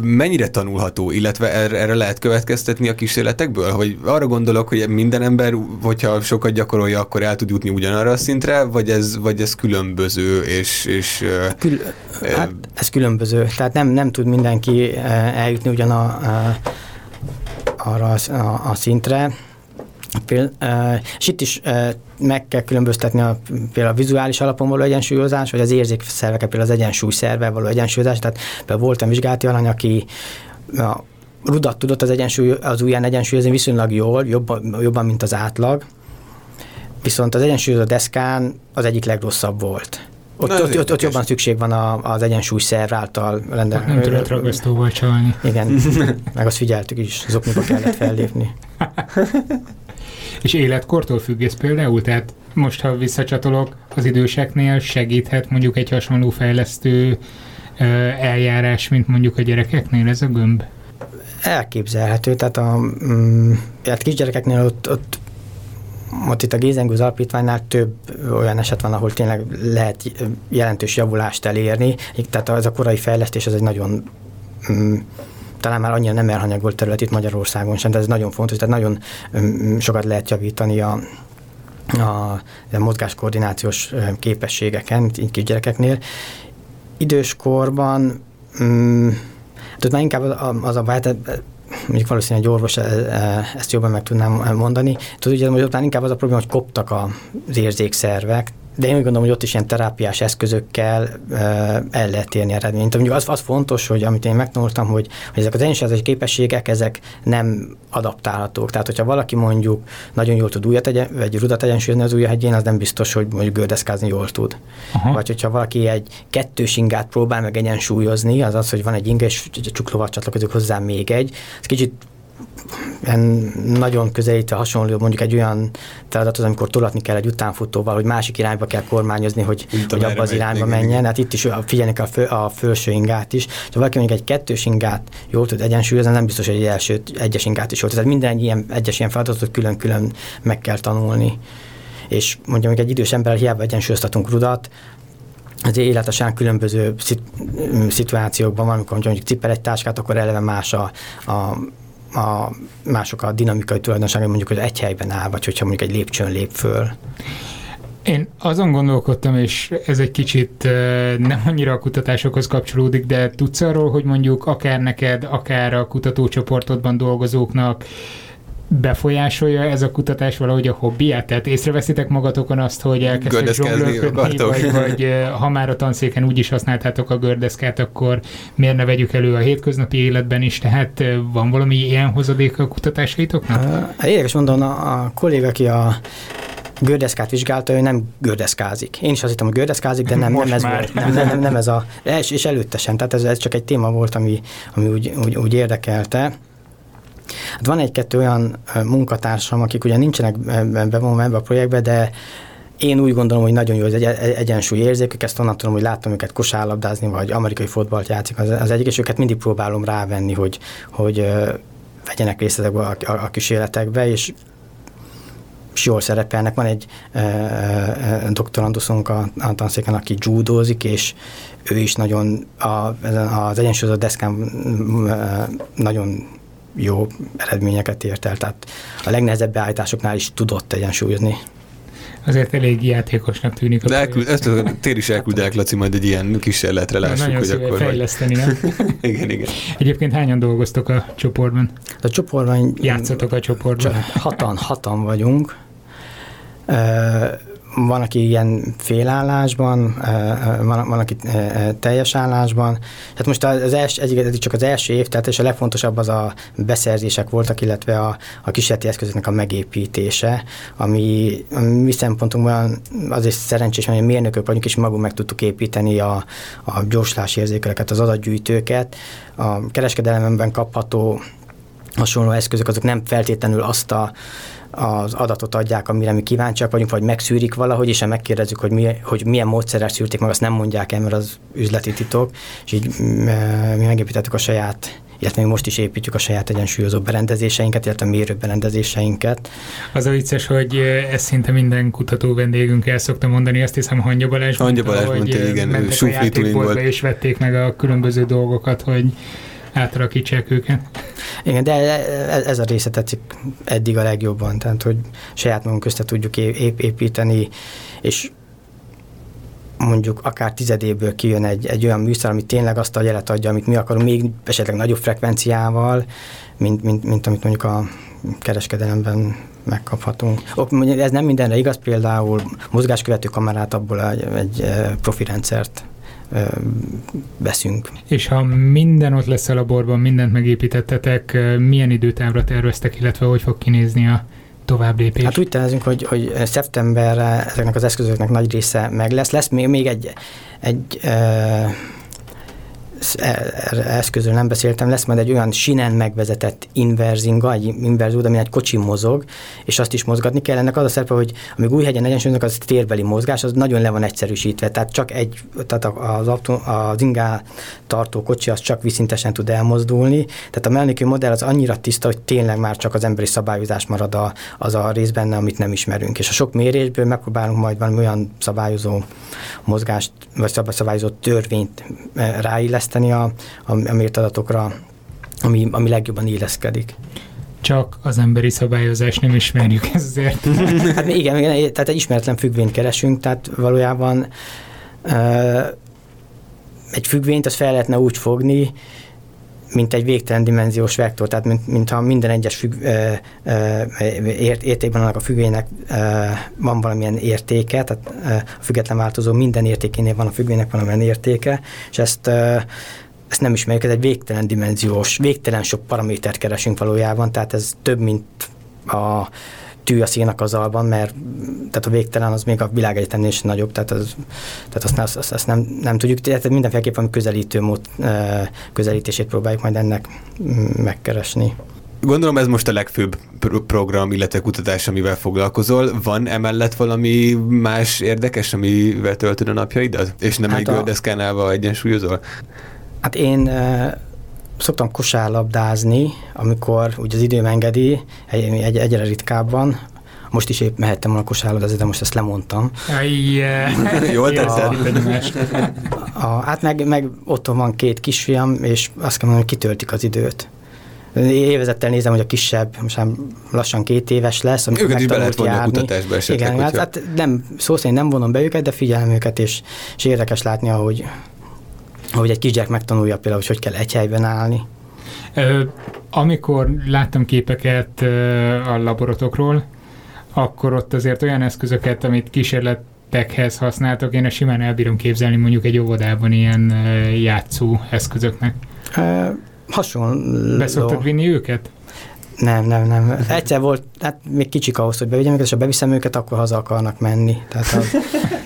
mennyire tanulható, illetve erre, erre lehet következtetni a kísérletekből? Hogy arra gondolok, hogy minden ember, hogyha sokat gyakorolja, akkor el tud jutni ugyanarra a szintre, vagy ez, vagy ez különböző, és... és Kül- hát ez különböző, tehát nem, nem tud mindenki eljutni ugyan a, a arra a, a szintre. És itt is meg kell különböztetni a, például a vizuális alapon való egyensúlyozás, vagy az érzékszerveket, például az egyensúly szerve való egyensúlyozás. Tehát például voltam vizsgálati alany, aki a rudat tudott az, egyensúly, az ujján egyensúlyozni viszonylag jól, jobban, jobban, mint az átlag, viszont az egyensúlyozó deszkán az egyik legrosszabb volt. Ott, Na, ott, ott, ott jobban szükség van a, az egyensúly szerv által rendelkezni. Nem tudott ragasztóval csalni. Igen, meg azt figyeltük is, zokniba kellett fellépni. És életkortól függ ez például? Tehát most, ha visszacsatolok, az időseknél segíthet mondjuk egy hasonló fejlesztő eljárás, mint mondjuk a gyerekeknél ez a gömb? Elképzelhető, tehát a mm, hát kisgyerekeknél ott, ott ott itt a Gézengőz alapítványnál több olyan eset van, ahol tényleg lehet jelentős javulást elérni, tehát az a korai fejlesztés az egy nagyon mm, talán már annyira nem elhanyagolt terület itt Magyarországon sem, de ez nagyon fontos, tehát nagyon mm, sokat lehet javítani a, a, a mozgáskoordinációs képességeken, így kisgyerekeknél. Időskorban mm, tehát már inkább az, a vált, mondjuk valószínűleg egy orvos e, e, ezt jobban meg tudnám mondani. Tudod, ugye, ott már inkább az a probléma, hogy koptak az érzékszervek, de én úgy gondolom, hogy ott is ilyen terápiás eszközökkel uh, el lehet érni eredményt. Mondjuk az, az fontos, hogy amit én megtanultam, hogy, hogy ezek az egyensúlyozási képességek, ezek nem adaptálhatók. Tehát, hogyha valaki mondjuk nagyon jól tud újat egyen, vagy rudat egyensúlyozni az ujjahegyén, az nem biztos, hogy mondjuk gördeszkázni jól tud. Aha. Vagy hogyha valaki egy kettős ingát próbál meg egyensúlyozni, az az, hogy van egy inga, és csuklóval csatlakozik hozzá még egy, ez kicsit nagyon közelítve hasonló mondjuk egy olyan feladathoz, amikor tolatni kell egy utánfutóval, hogy másik irányba kell kormányozni, hogy, hogy abba az irányba menjen. Igen. Hát itt is figyelni kell a, fő, a felső ingát is. Ha valaki mondjuk egy kettős ingát jól tud egyensúlyozni, nem biztos, hogy egy első egyes ingát is jól. Tehát minden ilyen egyes ilyen feladatot külön-külön meg kell tanulni. És mondjuk egy idős emberrel hiába egyensúlyoztatunk rudat, az életesen különböző szituációkban van, amikor mondjuk cipel egy táskát, akkor eleve más a, a a, mások a dinamikai tulajdonságai, mondjuk, hogy egy helyben áll, vagy hogyha mondjuk egy lépcsőn lép föl. Én azon gondolkodtam, és ez egy kicsit nem annyira a kutatásokhoz kapcsolódik, de tudsz arról, hogy mondjuk akár neked, akár a kutatócsoportodban dolgozóknak befolyásolja ez a kutatás valahogy a hobbiát? Tehát észreveszitek magatokon azt, hogy elkezdtek zsonglőrködni, vagy, vagy ha már a tanszéken úgy is használtátok a gördeszkát, akkor miért ne vegyük elő a hétköznapi életben is? Tehát van valami ilyen hozadék a kutatásaitoknak? Uh, érdekes mondom, a, a kolléga, aki a gördeszkát vizsgálta, ő nem gördeszkázik. Én is azt hittem, hogy gördeszkázik, de nem, nem ez volt. Nem, nem, nem, ez a, és, és előtte sem. Tehát ez, ez csak egy téma volt, ami, ami úgy, úgy, úgy érdekelte. Hát van egy-kettő olyan munkatársam, akik ugye nincsenek bevonva ebbe a projektbe, de én úgy gondolom, hogy nagyon jó az egy, egyensúly érzékük, ezt onnan tudom, hogy láttam őket kosárlabdázni, vagy amerikai fotballt játszik az, az egyik, és őket mindig próbálom rávenni, hogy, hogy vegyenek részt ezekbe a, a, a kísérletekbe, és és jól szerepelnek. Van egy e, e, doktoranduszunk a, a tanszéken, aki judózik, és ő is nagyon a, az egyensúlyozott deszkán e, nagyon jó eredményeket ért el, tehát a legnehezebb beállításoknál is tudott egyensúlyozni. Azért elég játékosnak tűnik. De elküld, ezt a tér is elküldelek, Laci, majd egy ilyen kísérletre lássuk, Nagyon hogy akkor... fejleszteni, nem? igen, igen. Egyébként hányan dolgoztok a csoportban? A csoportban... Játszatok a csoportban? Hatan, hatan vagyunk. Van, aki ilyen félállásban, van, van aki teljes állásban. Hát most az első, egy, csak az első év, tehát és a legfontosabb az a beszerzések voltak, illetve a, a kísérleti eszközöknek a megépítése, ami a mi szempontunkban azért szerencsés, hogy mérnökök vagyunk, és magunk meg tudtuk építeni a, a gyorslási érzékeleket, az adatgyűjtőket. A kereskedelemben kapható hasonló eszközök, azok nem feltétlenül azt a az adatot adják, amire mi kíváncsiak vagyunk, vagy megszűrik valahogy, és megkérdezzük, hogy, mi, hogy milyen módszerrel szűrték meg, azt nem mondják el, mert az üzleti titok, és így mm, e, mi megépítettük a saját illetve mi most is építjük a saját egyensúlyozó berendezéseinket, illetve a mérő berendezéseinket. Az a vicces, hogy ezt szinte minden kutató vendégünk el szokta mondani, azt hiszem Hangya Balázs Hangya Balázs mondta, hogy igen, mentek a játékboltba és vették meg a különböző dolgokat, hogy átalakítsák őket. Igen, de ez a része tetszik eddig a legjobban, tehát hogy saját magunk közte tudjuk építeni, és mondjuk akár tizedéből kijön egy, egy olyan műszer, ami tényleg azt a jelet adja, amit mi akarunk, még esetleg nagyobb frekvenciával, mint, mint, mint amit mondjuk a kereskedelemben megkaphatunk. Ez nem mindenre igaz, például mozgáskövető kamerát abból egy, egy profi rendszert veszünk. És ha minden ott lesz a laborban, mindent megépítettetek, milyen időtávra terveztek, illetve hogy fog kinézni a tovább lépés? Hát úgy tervezünk, hogy, hogy szeptemberre ezeknek az eszközöknek nagy része meg lesz. Lesz még, még egy, egy eszközről nem beszéltem, lesz majd egy olyan sinen megvezetett inverzinga, egy inverzúd, ami egy kocsi mozog, és azt is mozgatni kell. Ennek az a szerepe, hogy amíg új hegyen egyensúlyoznak, az térbeli mozgás, az nagyon le van egyszerűsítve, tehát csak egy, tehát az, autó, az ingá tartó kocsi az csak viszintesen tud elmozdulni, tehát a mellékű modell az annyira tiszta, hogy tényleg már csak az emberi szabályozás marad a, az a rész benne, amit nem ismerünk. És a sok mérésből megpróbálunk majd valami olyan szabályozó mozgást, vagy szabályozó törvényt eh, ráilleszteni, fejleszteni a, a, a mért adatokra, ami, ami legjobban illeszkedik csak az emberi szabályozást nem ismerjük ezért. hát igen, igen, tehát egy ismeretlen függvényt keresünk, tehát valójában uh, egy függvényt az fel lehetne úgy fogni, mint egy végtelen dimenziós vektor, tehát mint, mintha minden egyes függ, ö, ö, ért, értékben annak a függvénynek ö, van valamilyen értéke, tehát ö, a független változó minden értékénél van a függvénynek valamilyen értéke, és ezt ö, ezt nem ismerjük, ez egy végtelen dimenziós, végtelen sok paramétert keresünk valójában, tehát ez több, mint a tű a szénakazalban, mert tehát a végtelen az még a világegyetemnél is nagyobb, tehát, az, tehát azt, azt, azt, azt nem, nem tudjuk, tehát mindenféleképpen közelítő mód, közelítését próbáljuk majd ennek megkeresni. Gondolom ez most a legfőbb program, illetve kutatás, amivel foglalkozol. Van emellett valami más érdekes, amivel töltöd a napjaidat? És nem hát egy a... gördeszkánálva egyensúlyozol? Hát én szoktam kosárlabdázni, amikor úgy az időm engedi, egy, egy, egyre ritkábban, most is épp mehettem volna kosárlabdázni, de most ezt lemondtam. Yeah. Jól tetszett. A, a, hát meg, meg otthon van két kisfiam, és azt kell mondani, hogy kitöltik az időt. Évezettel nézem, hogy a kisebb, most már lassan két éves lesz, amikor őket is lehet vonni a kutatásba esetleg. Igen, hát, hát, nem, szó szerint nem vonom be őket, de figyelem őket, és, és érdekes látni, ahogy, hogy egy kisgyerek megtanulja például, hogy hogy kell egy helyben állni. Amikor láttam képeket a laborotokról, akkor ott azért olyan eszközöket, amit kísérletekhez használtok, én a simán elbírom képzelni mondjuk egy óvodában ilyen játszó eszközöknek. Ö, hasonló. Be szoktad vinni őket? Nem, nem, nem. Egyszer volt, hát még kicsik ahhoz, hogy bevigyem őket, és ha beviszem őket, akkor haza akarnak menni. Tehát az,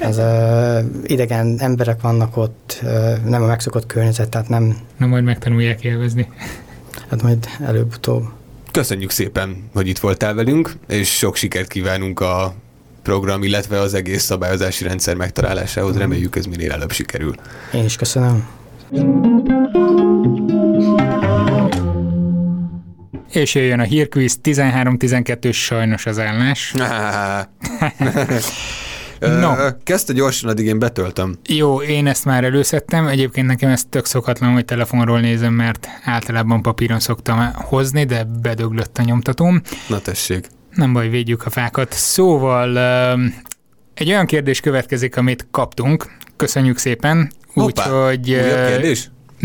az uh, idegen emberek vannak ott, uh, nem a megszokott környezet, tehát nem... Na majd megtanulják élvezni. Hát majd előbb-utóbb. Köszönjük szépen, hogy itt voltál velünk, és sok sikert kívánunk a program, illetve az egész szabályozási rendszer megtalálásához. Reméljük ez minél előbb sikerül. Én is köszönöm. És jöjjön a hírkvíz 13-12 sajnos az állás. No. Kezdte gyorsan, addig én betöltöm. Jó, én ezt már előszedtem. Egyébként nekem ez tök szokatlan, hogy telefonról nézem, mert általában papíron szoktam hozni, de bedöglött a nyomtatóm. Na tessék. Nem baj, védjük a fákat. Szóval egy olyan kérdés következik, amit kaptunk. Köszönjük szépen. Úgyhogy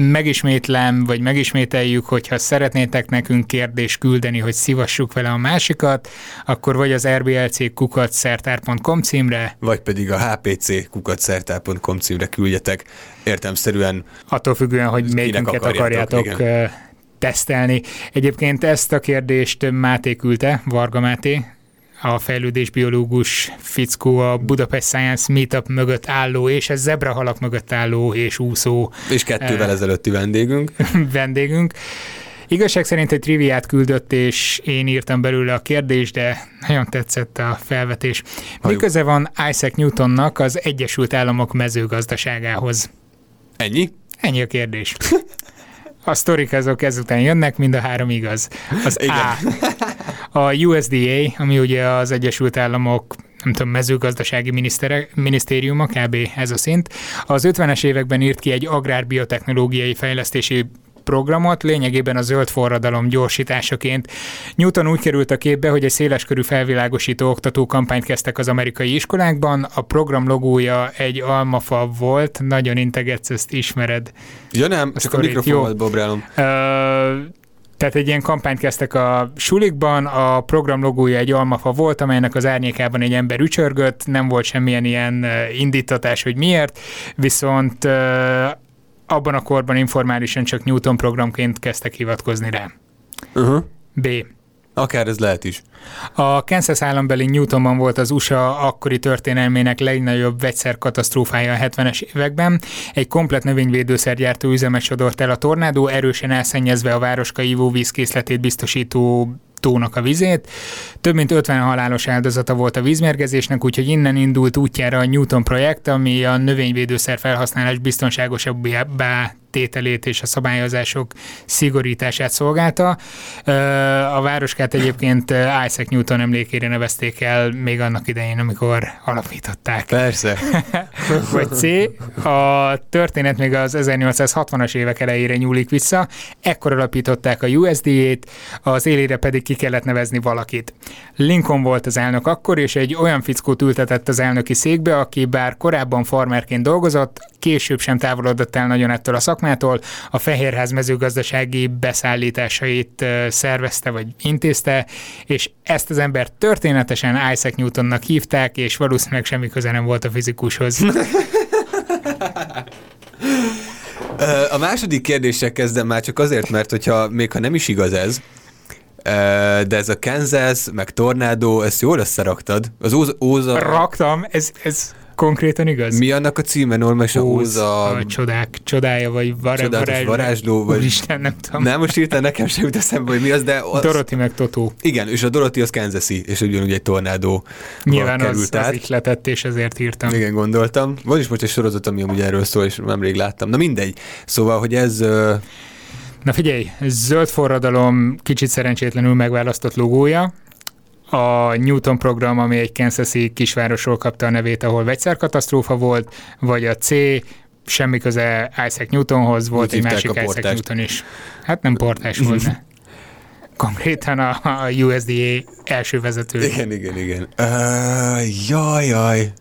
megismétlem, vagy megismételjük, hogyha szeretnétek nekünk kérdést küldeni, hogy szivassuk vele a másikat, akkor vagy az rblc kukacszertár.com címre, vagy pedig a hpc kukacszertár.com címre küldjetek értemszerűen. Attól függően, hogy melyiket akarjátok, akarjátok tesztelni. Egyébként ezt a kérdést Máté küldte, Varga Máté, a fejlődésbiológus fickó a Budapest Science Meetup mögött álló, és ez zebrahalak mögött álló és úszó. És kettővel eh, ezelőtti vendégünk. vendégünk. Igazság szerint egy triviát küldött, és én írtam belőle a kérdést, de nagyon tetszett a felvetés. Mi köze van Isaac Newtonnak az Egyesült Államok mezőgazdaságához? Ennyi? Ennyi a kérdés. A sztorik azok ezután jönnek, mind a három igaz. Az Igen. A. A USDA, ami ugye az Egyesült Államok nem tudom, mezőgazdasági minisztériuma, kb. ez a szint. Az 50-es években írt ki egy agrárbiotechnológiai fejlesztési programot, lényegében a zöld forradalom gyorsításaként. Newton úgy került a képbe, hogy egy széleskörű felvilágosító oktató kampányt kezdtek az amerikai iskolákban. A program logója egy almafa volt, nagyon integetsz, ezt ismered. Ja nem, csak a mikrofonomat bobrálom. Uh, tehát egy ilyen kampányt kezdtek a sulikban, a program logója egy almafa volt, amelynek az árnyékában egy ember ücsörgött, nem volt semmilyen ilyen indítatás, hogy miért, viszont abban a korban informálisan csak Newton programként kezdtek hivatkozni rá. Uh-huh. B. Akár ez lehet is. A Kansas állambeli Newtonban volt az USA akkori történelmének legnagyobb vegyszerkatasztrófája a 70-es években. Egy komplet növényvédőszergyártó üzemet sodort el a tornádó, erősen elszennyezve a városka ivóvízkészletét biztosító tónak a vizét. Több mint 50 halálos áldozata volt a vízmérgezésnek, úgyhogy innen indult útjára a Newton projekt, ami a növényvédőszer felhasználás biztonságosabbá tételét és a szabályozások szigorítását szolgálta. A városkát egyébként Isaac Newton emlékére nevezték el még annak idején, amikor alapították. Persze. Vagy C. A történet még az 1860-as évek elejére nyúlik vissza. Ekkor alapították a USD-ét, az élére pedig ki kellett nevezni valakit. Lincoln volt az elnök akkor, és egy olyan fickót ültetett az elnöki székbe, aki bár korábban farmerként dolgozott, később sem távolodott el nagyon ettől a szakmától, a Fehérház mezőgazdasági beszállításait szervezte vagy intézte, és ezt az embert történetesen Isaac Newtonnak hívták, és valószínűleg semmi köze nem volt a fizikushoz. A második kérdéssel kezdem már csak azért, mert hogyha még ha nem is igaz ez, de ez a Kansas, meg Tornádó, ezt jól összeraktad. Az Óza... Óza... Raktam, ez, ez konkrétan igaz? Mi annak a címe, Norma, és a Óza... A csodák, csodája, vagy var, varázsló. varázsló vagy... Úristen, nem tudom. Nem, most írtál nekem sem jut eszembe, hogy mi az, de... Az... Dorothy meg Totó. Igen, és a Dorothy az Kansasi, és ugyanúgy egy tornádó Nyilván az, az ihletett, és ezért írtam. Igen, gondoltam. Van is most egy sorozat, ami amúgy erről szól, és nemrég láttam. Na mindegy. Szóval, hogy ez... Na figyelj, zöld forradalom kicsit szerencsétlenül megválasztott logója, a Newton program, ami egy Kansas-i kisvárosról kapta a nevét, ahol vegyszerkatasztrófa volt, vagy a C, semmi köze Isaac Newtonhoz, volt Úgy egy másik Isaac Newton is. Hát nem portás volt, ne. Konkrétan a, a USDA első vezető. Igen, igen, igen. Uh, jaj, jaj.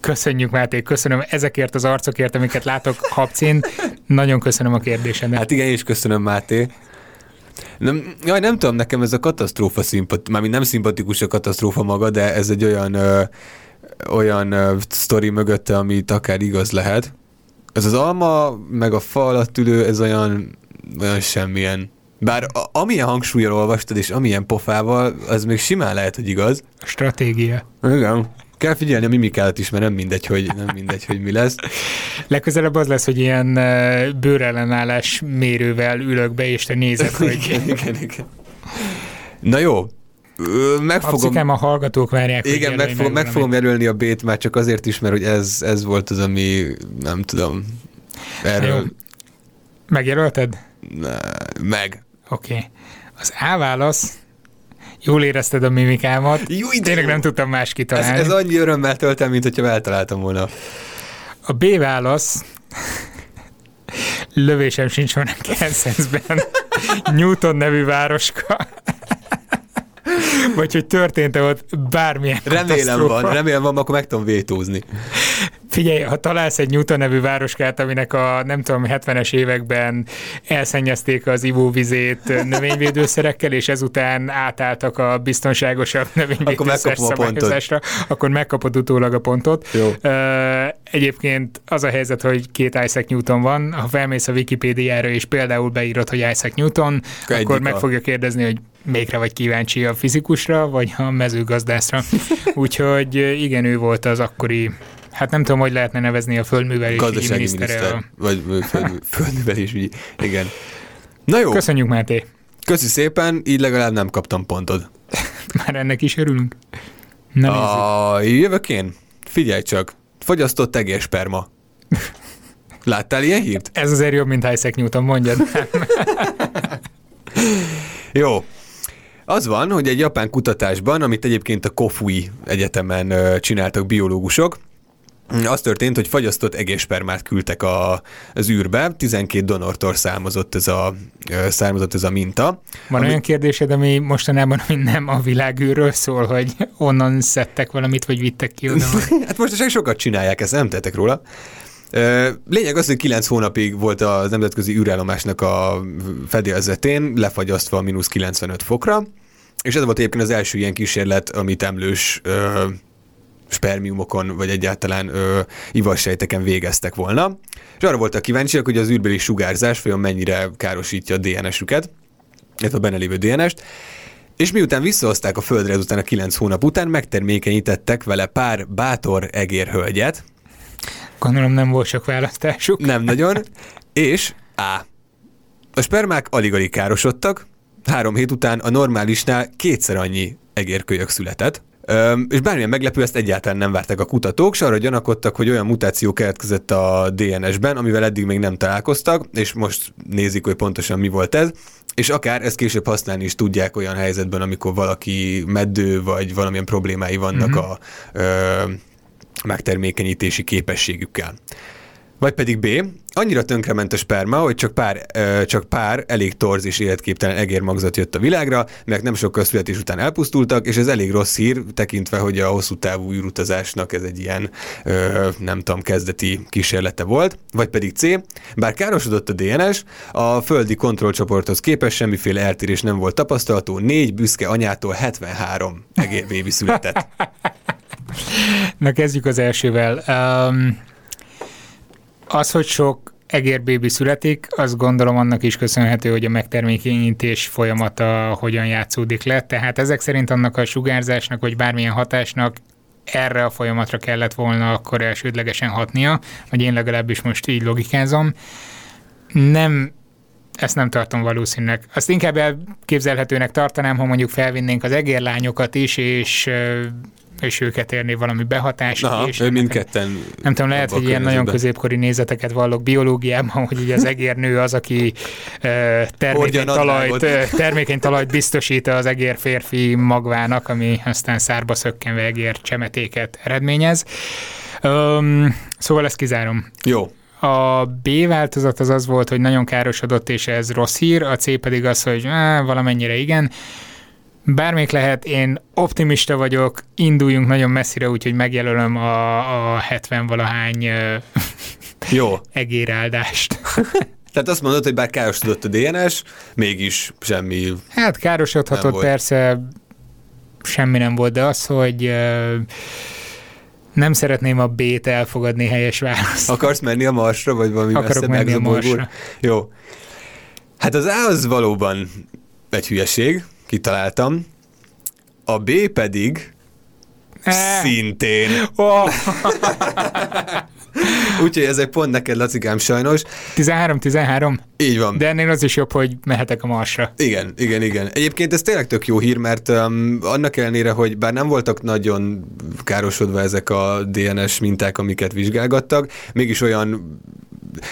Köszönjük, Máté, köszönöm ezekért az arcokért, amiket látok Habcin. Nagyon köszönöm a kérdésedet. Hát igen, és köszönöm, Máté. Nem, jaj, nem tudom, nekem ez a katasztrófa szimpatikus, mármint nem szimpatikus a katasztrófa maga, de ez egy olyan, ö, olyan ö, sztori mögötte, amit akár igaz lehet. Ez az alma, meg a fa alatt ülő, ez olyan, olyan semmilyen. Bár a, amilyen hangsúlyjal olvastad, és amilyen pofával, az még simán lehet, hogy igaz. A stratégia. Igen. Kell figyelni a mimikát is, mert nem mindegy, hogy, nem mindegy, hogy mi lesz. Legközelebb az lesz, hogy ilyen bőrellenállás mérővel ülök be, és te nézed, hogy... igen, igen, igen. Na jó, megfogom... a hallgatók várják. Igen, meg fogom, meg fogom jelölni a B-t, már csak azért is, mert hogy ez, ez volt az, ami nem tudom. Erről... Jó. Megjelölted? Ne, meg. Oké. Okay. Az A válasz Jól érezted a mimikámat. Jó, Tényleg nem tudtam más kitalálni. Ez, ez annyi örömmel töltem, mint hogyha eltaláltam volna. A B válasz lövésem sincs van Kansasben. Newton nevű városka. vagy hogy történt-e ott bármilyen Remélem van, remélem van, akkor meg tudom vétózni. Figyelj, ha találsz egy Newton nevű városkát, aminek a nem tudom, 70-es években elszennyezték az ivóvizét növényvédőszerekkel, és ezután átálltak a biztonságosabb növényvédőszer szabályozásra, akkor megkapod utólag a pontot. Jó. Egyébként az a helyzet, hogy két Isaac Newton van, ha felmész a Wikipédiára és például beírod, hogy Isaac Newton, Egyik akkor meg fogja kérdezni, hogy mégre vagy kíváncsi a fizikusra, vagy a mezőgazdászra. Úgyhogy igen, ő volt az akkori Hát nem tudom, hogy lehetne nevezni a földművelési minisztere. A... Vagy föld, földművelési, igen. Na jó. Köszönjük, Máté. Köszi szépen, így legalább nem kaptam pontod. Már ennek is örülünk. Na a, jövök én? Figyelj csak, fogyasztott tegésperma. Láttál ilyen hírt? Ez azért jobb, mint Isaac Newton, mondjad. Jó. Az van, hogy egy japán kutatásban, amit egyébként a Kofui Egyetemen csináltak biológusok, az történt, hogy fagyasztott egészpermát küldtek a, az űrbe, 12 donortól származott ez a, származott ez a minta. Van ami... olyan kérdésed, ami mostanában ami nem a világűrről szól, hogy onnan szedtek valamit, vagy vittek ki oda? hát most sokat csinálják, ezt nem tettek róla. Lényeg az, hogy 9 hónapig volt a nemzetközi űrállomásnak a fedélzetén, lefagyasztva a mínusz 95 fokra, és ez volt egyébként az első ilyen kísérlet, amit emlős spermiumokon, vagy egyáltalán ö, ivassejteken végeztek volna. És arra voltak kíváncsiak, hogy az űrbeli sugárzás vajon mennyire károsítja a DNS-üket, illetve a benne lévő DNS-t, és miután visszahozták a földre ezután a kilenc hónap után, megtermékenyítettek vele pár bátor egérhölgyet. Gondolom nem volt sok választásuk. Nem nagyon. És A. A spermák alig-alig károsodtak, három hét után a normálisnál kétszer annyi egérkölyök született, És bármilyen meglepő, ezt egyáltalán nem vártak a kutatók, és arra gyanakodtak, hogy olyan mutáció keletkezett a DNS-ben, amivel eddig még nem találkoztak, és most nézik, hogy pontosan mi volt ez, és akár ezt később használni is tudják olyan helyzetben, amikor valaki meddő, vagy valamilyen problémái vannak mm-hmm. a ö, megtermékenyítési képességükkel. Vagy pedig B. Annyira tönkrement a sperma, hogy csak pár, ö, csak pár elég torz és életképtelen egérmagzat jött a világra, mert nem sokkal születés után elpusztultak, és ez elég rossz hír, tekintve, hogy a hosszú távú űrutazásnak ez egy ilyen, ö, nem tudom, kezdeti kísérlete volt. Vagy pedig C. Bár károsodott a DNS, a földi kontrollcsoporthoz képest semmiféle eltérés nem volt tapasztalható, négy büszke anyától 73 egérbébi született. Na kezdjük az elsővel. Um, az, hogy sok egérbébi születik, azt gondolom annak is köszönhető, hogy a megtermékenyítés folyamata hogyan játszódik le. Tehát ezek szerint annak a sugárzásnak, vagy bármilyen hatásnak erre a folyamatra kellett volna akkor elsődlegesen hatnia, vagy én legalábbis most így logikázom. Nem ezt nem tartom valószínűleg. Azt inkább elképzelhetőnek tartanám, ha mondjuk felvinnénk az egérlányokat is, és és őket érni valami behatás. Aha, és mindketten. Nem tudom, lehet, hogy ilyen nagyon középkori nézeteket vallok biológiában, hogy így az egérnő az, aki termékeny talajt, termékeny talajt biztosít az egér férfi magvának, ami aztán szárba szökkenve egér csemetéket eredményez. Um, szóval ezt kizárom. Jó. A B változat az az volt, hogy nagyon károsodott, és ez rossz hír, a C pedig az, hogy á, valamennyire igen. Bármik lehet, én optimista vagyok, induljunk nagyon messzire, úgyhogy megjelölöm a, a 70-valahány Jó. egéráldást. Tehát azt mondod, hogy bár károsodott a DNS, mégis semmi... Hát károsodhatott persze, semmi nem volt, de az, hogy nem szeretném a B-t elfogadni helyes választ. Akarsz menni a Marsra, vagy valami Akarok menni a Marsra. Jó. Hát az A az valóban egy hülyeség, kitaláltam. A B pedig szintén. Oh. Úgyhogy ez egy pont neked, Lacikám, sajnos. 13-13? Így van. De ennél az is jobb, hogy mehetek a Marsra. Igen, igen, igen. Egyébként ez tényleg tök jó hír, mert um, annak ellenére, hogy bár nem voltak nagyon károsodva ezek a DNS minták, amiket vizsgálgattak, mégis olyan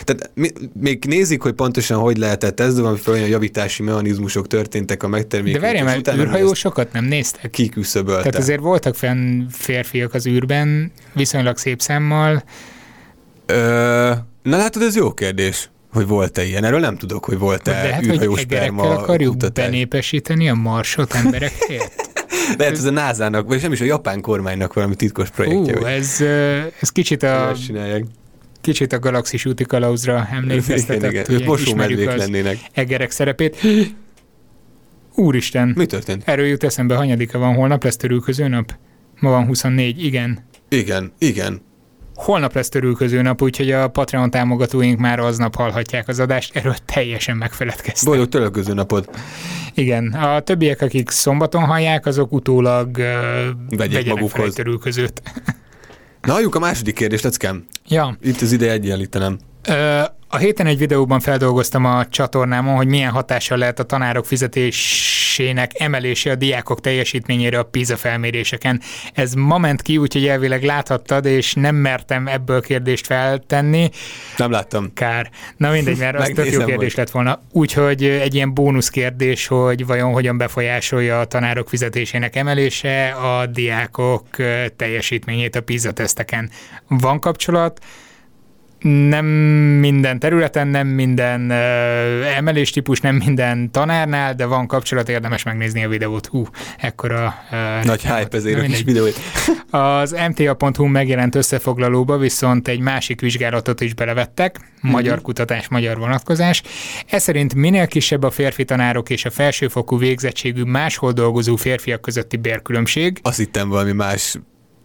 tehát még nézik, hogy pontosan hogy lehetett ez, de olyan javítási mechanizmusok történtek a megtermékek. De várjál, mert űrhajósokat nem néztek? Kiküszöbölte. Tehát azért voltak fenn férfiak az űrben, viszonylag szép számmal. Ö, na látod, ez jó kérdés hogy volt-e ilyen. Erről nem tudok, hogy volt-e De hát, hogy egerekkel akarjuk kutatás. benépesíteni a marsot emberek helyett? Lehet ez a NASA-nak, vagy nem is a japán kormánynak valami titkos projektje. Ú, ez, ez kicsit a, kicsit a galaxis úti kalauzra emlékeztetett. Igen, igen. lennének. Egerek szerepét. Úristen. Mi történt? Erről jut eszembe, hanyadika van holnap, lesz törülköző nap? Ma van 24, igen. Igen, igen. Holnap lesz törülköző nap, úgyhogy a Patreon támogatóink már aznap hallhatják az adást, erről teljesen megfeledkeztem. Boldog törülköző napot! Igen, a többiek, akik szombaton hallják, azok utólag uh, vegyék magukhoz törülközőt. Na, halljuk a második kérdést, leckám. Ja. Itt az ideje egyenlítenem. A héten egy videóban feldolgoztam a csatornámon, hogy milyen hatással lehet a tanárok fizetésének emelése a diákok teljesítményére a PISA felméréseken. Ez ma ment ki, úgyhogy elvileg láthattad, és nem mertem ebből kérdést feltenni. Nem láttam. Kár. Na mindegy, mert az tök jó kérdés lett volna. Úgyhogy egy ilyen bónusz kérdés, hogy vajon hogyan befolyásolja a tanárok fizetésének emelése a diákok teljesítményét a PISA teszteken. Van kapcsolat? Nem minden területen, nem minden uh, emeléstípus, nem minden tanárnál, de van kapcsolat, érdemes megnézni a videót. Hú, ekkora... Uh, Nagy hype ezért a kis videót. Az mta.hu megjelent összefoglalóba viszont egy másik vizsgálatot is belevettek, magyar mm-hmm. kutatás, magyar vonatkozás. Ez szerint minél kisebb a férfi tanárok és a felsőfokú végzettségű máshol dolgozó férfiak közötti bérkülönbség. Azt hittem valami más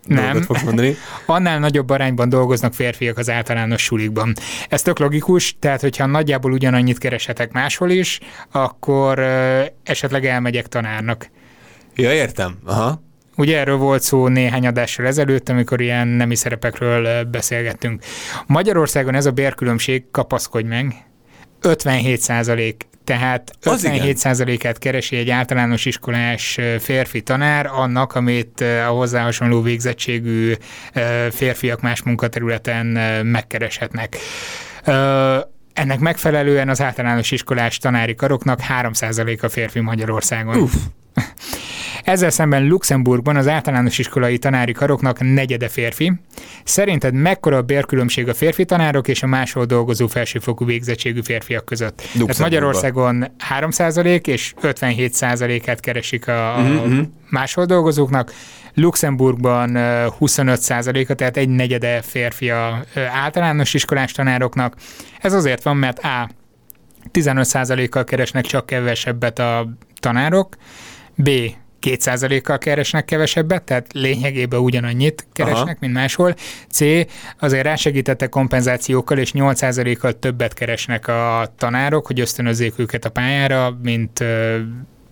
nem. fogsz mondani. Annál nagyobb arányban dolgoznak férfiak az általános sulikban. Ez tök logikus, tehát hogyha nagyjából ugyanannyit kereshetek máshol is, akkor uh, esetleg elmegyek tanárnak. Ja, értem. Aha. Ugye erről volt szó néhány adással ezelőtt, amikor ilyen nemi szerepekről beszélgettünk. Magyarországon ez a bérkülönbség, kapaszkodj meg, 57 százalék tehát 57%-át keresi egy általános iskolás férfi tanár annak, amit a hozzá hasonló végzettségű férfiak más munkaterületen megkereshetnek. Ennek megfelelően az általános iskolás tanári karoknak 3% a férfi Magyarországon. Uf. Ezzel szemben Luxemburgban az általános iskolai tanári karoknak negyede férfi. Szerinted mekkora a bérkülönbség a férfi tanárok és a máshol dolgozó felsőfokú végzettségű férfiak között? Tehát Magyarországon 3% és 57%-át keresik a, a uh-huh. máshol dolgozóknak. Luxemburgban 25%-a, tehát egy negyede férfi a általános iskolás tanároknak. Ez azért van, mert A. 15%-kal keresnek csak kevesebbet a tanárok, B 2%-kal keresnek kevesebbet, tehát lényegében ugyanannyit keresnek, Aha. mint máshol. C, azért rásegítettek kompenzációkkal, és 8%-kal többet keresnek a tanárok, hogy ösztönözzék őket a pályára, mint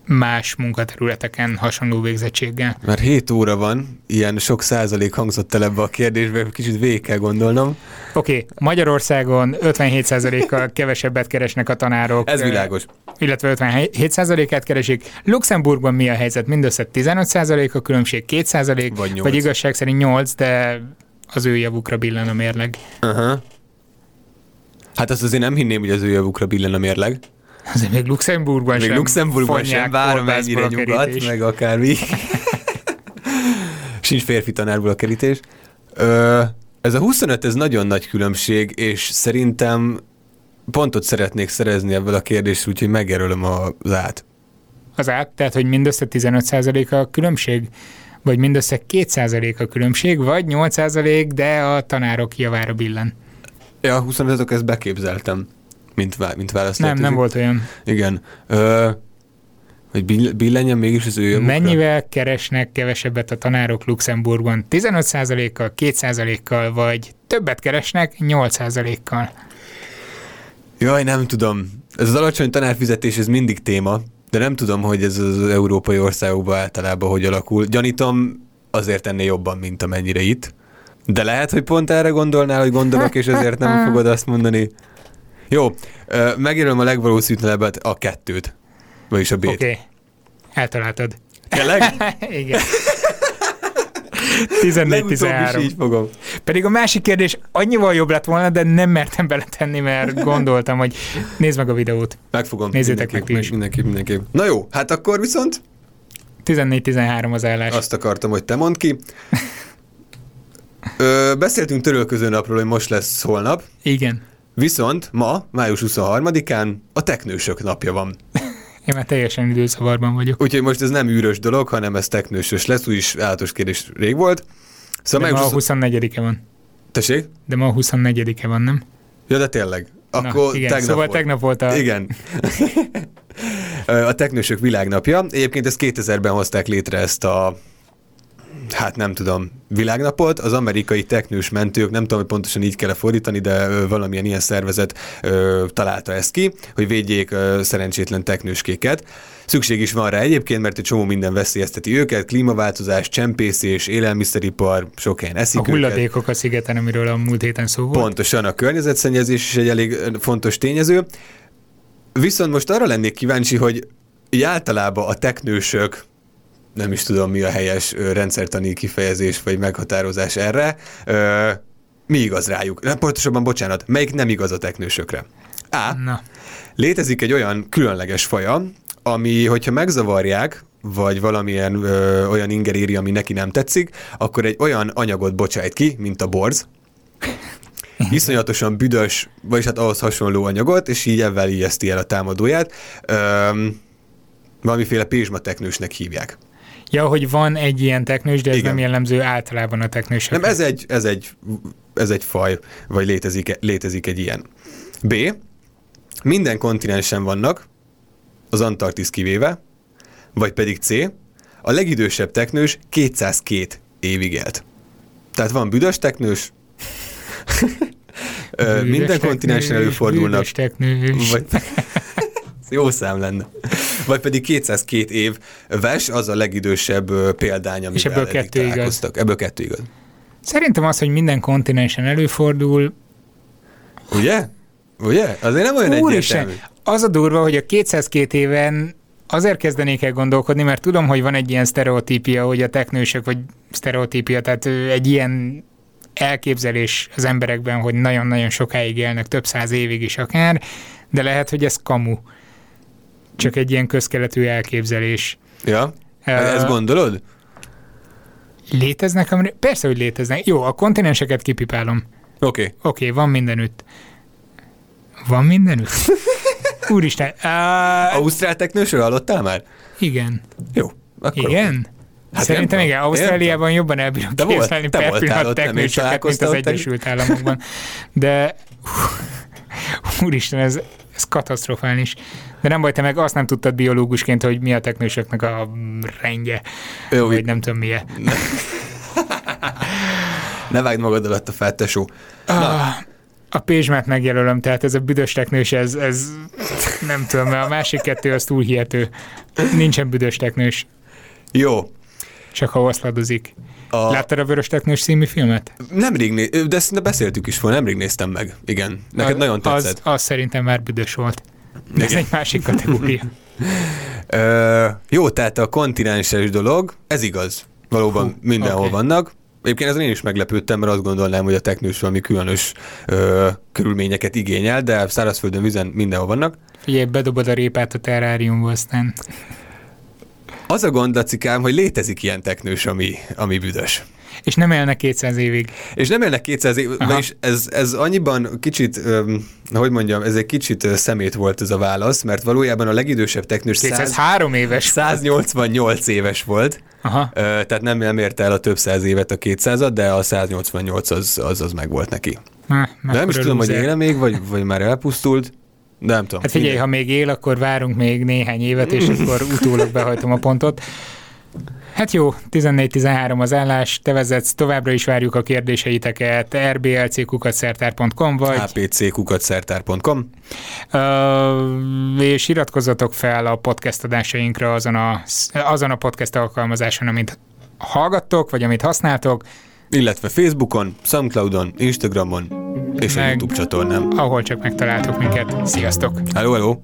más munkaterületeken hasonló végzettséggel. Már 7 óra van, ilyen sok százalék hangzott el ebbe a kérdésbe, kicsit végig kell gondolnom. Oké, okay. Magyarországon 57 százalékkal kevesebbet keresnek a tanárok. Ez világos. Illetve 57 százalékát keresik. Luxemburgban mi a helyzet? Mindössze 15 százalék a különbség, 2 százalék, vagy, vagy igazság szerint 8, de az ő javukra billen a mérleg. Uh-huh. Hát azt azért nem hinném, hogy az ő javukra billen a mérleg. Azért még Luxemburgban még sem Luxemburgban sem, várom ennyire nyugat, meg akármi. Sincs férfi tanárból a kerítés. Ö, ez a 25, ez nagyon nagy különbség, és szerintem pontot szeretnék szerezni ebből a kérdésről, úgyhogy megjelölöm az át. Az át? Tehát, hogy mindössze 15% a különbség? Vagy mindössze 2% a különbség, vagy 8% de a tanárok javára billen? Ja, 25 ezt beképzeltem mint, mint választ. Nem, nem volt olyan. Igen. Ö, hogy billenjen mégis az ő javukra? Mennyivel keresnek kevesebbet a tanárok Luxemburgban? 15%-kal, 2%-kal, vagy többet keresnek 8%-kal? Jaj, nem tudom. Ez az alacsony tanárfizetés, ez mindig téma, de nem tudom, hogy ez az európai országokban általában hogy alakul. Gyanítom, azért ennél jobban, mint amennyire itt. De lehet, hogy pont erre gondolnál, hogy gondolok, és ezért nem fogod azt mondani. Jó, megjelölöm a legvalószínűbbet a kettőt. Vagyis a B-t. Oké, okay. eltaláltad. Tényleg? Igen. 14-13. így fogom. Pedig a másik kérdés annyival jobb lett volna, de nem mertem beletenni, mert gondoltam, hogy nézd meg a videót. Megfogom. Nézzétek meg ti is. Mindenképp, mindenképp. Na jó, hát akkor viszont 14-13 az állás. Azt akartam, hogy te mondd ki. Ö, beszéltünk törölköző napról, hogy most lesz holnap. Igen. Viszont ma, május 23-án a teknősök napja van. Én már teljesen időszavarban vagyok. Úgyhogy most ez nem űrös dolog, hanem ez teknősös lesz, úgyis állatos kérdés rég volt. Szóval de ma a 24-e van. Tessék? De ma a 24-e van, nem? Ja, de tényleg. Akkor Na, igen, tegnap szóval volt. tegnap volt a... Igen. a Teknősök világnapja. Egyébként ezt 2000-ben hozták létre ezt a hát nem tudom, világnapot, az amerikai teknős mentők, nem tudom, hogy pontosan így kell fordítani, de valamilyen ilyen szervezet ö, találta ezt ki, hogy védjék ö, szerencsétlen teknőskéket. Szükség is van rá egyébként, mert egy csomó minden veszélyezteti őket, klímaváltozás, csempészés, élelmiszeripar, sok helyen eszik A hulladékok őket. a szigeten, amiről a múlt héten szó volt. Pontosan, a környezetszennyezés is egy elég fontos tényező. Viszont most arra lennék kíváncsi, hogy így általában a teknősök, nem is tudom mi a helyes rendszertani kifejezés vagy meghatározás erre, mi igaz rájuk? Nem, pontosabban, bocsánat, melyik nem igaz a teknősökre? A. Na. Létezik egy olyan különleges faja, ami, hogyha megzavarják, vagy valamilyen ö, olyan inger éri, ami neki nem tetszik, akkor egy olyan anyagot bocsájt ki, mint a borz, iszonyatosan büdös, vagyis hát ahhoz hasonló anyagot, és így ebben ijeszti el a támadóját. Ö, valamiféle pézsmateknősnek hívják. Ja, hogy van egy ilyen teknős, de ez Igen. nem jellemző általában a teknősökre. Nem, ez egy, ez egy, ez egy faj, vagy létezik, létezik egy ilyen. B. Minden kontinensen vannak, az Antarktisz kivéve, vagy pedig C. A legidősebb teknős 202 évig élt. Tehát van büdös teknős, minden kontinensen előfordulnak. Teknős. Vagy, jó szám lenne. Vagy pedig 202 év ves, az a legidősebb példány, amivel És ebből kettő igaz. Ebből kettő igaz. Szerintem az, hogy minden kontinensen előfordul. Ugye? Ugye? Azért nem olyan Úristen, egyértelmű. Az a durva, hogy a 202 éven azért kezdenék el gondolkodni, mert tudom, hogy van egy ilyen sztereotípia, hogy a teknősök, vagy sztereotípia, tehát egy ilyen elképzelés az emberekben, hogy nagyon-nagyon sokáig élnek, több száz évig is akár, de lehet, hogy ez kamu. Csak egy ilyen közkeletű elképzelés. Ja? Ezt gondolod? Léteznek? Amire... Persze, hogy léteznek. Jó, a kontinenseket kipipálom. Oké. Okay. Oké, okay, van mindenütt. Van mindenütt? Úristen. Uh... Ausztrál teknősről hallottál már? Igen. Jó. Akkor igen? Hát Szerintem igen, Ausztráliában jobban elbírom de képzelni volt, per pillanat teknősöket, mint az Egyesült Államokban. De úristen, ez, ez katasztrofális. De nem baj, te meg azt nem tudtad biológusként, hogy mi a teknősöknek a rendje, Jó, vagy nem tudom milyen. Ne. ne vágd magad alatt a fát, tesó. Ah, a pézsmát megjelölöm, tehát ez a büdös teknős, ez, ez nem tudom, mert a másik kettő az túl hihető. Nincsen büdös teknős. Jó. Csak ha oszladozik. A... Láttad a Vörös Teknős című filmet? Nemrég, né- de ezt beszéltük is volna, nemrég néztem meg. Igen, neked a, nagyon tetszett. Az, az szerintem már büdös volt. De ez egy másik kategória. Ö, jó, tehát a kontinenses dolog, ez igaz. Valóban Hú, mindenhol okay. vannak. Egyébként ezen én is meglepődtem, mert azt gondolnám, hogy a teknős valami különös ö, körülményeket igényel, de szárazföldön, vizen mindenhol vannak. Figyelj, bedobod a répát a terráriumba, aztán... Az a gond, Lacikám, hogy létezik ilyen teknős, ami, ami büdös. És nem élnek 200 évig. És nem élnek 200 évig, és ez, ez annyiban kicsit, um, hogy mondjam, ez egy kicsit szemét volt ez a válasz, mert valójában a legidősebb teknős 203 100, éves. 188 éves volt. Aha. Uh, tehát nem, nem érte el a több száz évet a 200 de a 188 az, az, az meg volt neki. De nem is tudom, hogy éle még, vagy, vagy már elpusztult. Nem tudom. Hát figyelj, ha még él, akkor várunk még néhány évet, és akkor utólag behajtom a pontot. Hát jó, 14-13 az állás, te vezetsz, továbbra is várjuk a kérdéseiteket rblc.szertár.com vagy apc.szertár.com uh, és iratkozzatok fel a podcast adásainkra azon a, azon a podcast alkalmazáson, amit hallgattok, vagy amit használtok. Illetve Facebookon, Soundcloudon, Instagramon és Meg, a YouTube csatornán. Ahol csak megtaláltok minket. Sziasztok! Hello, hello!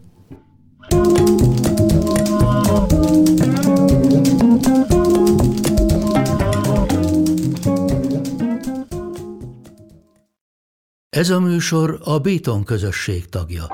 Ez a műsor a Béton közösség tagja.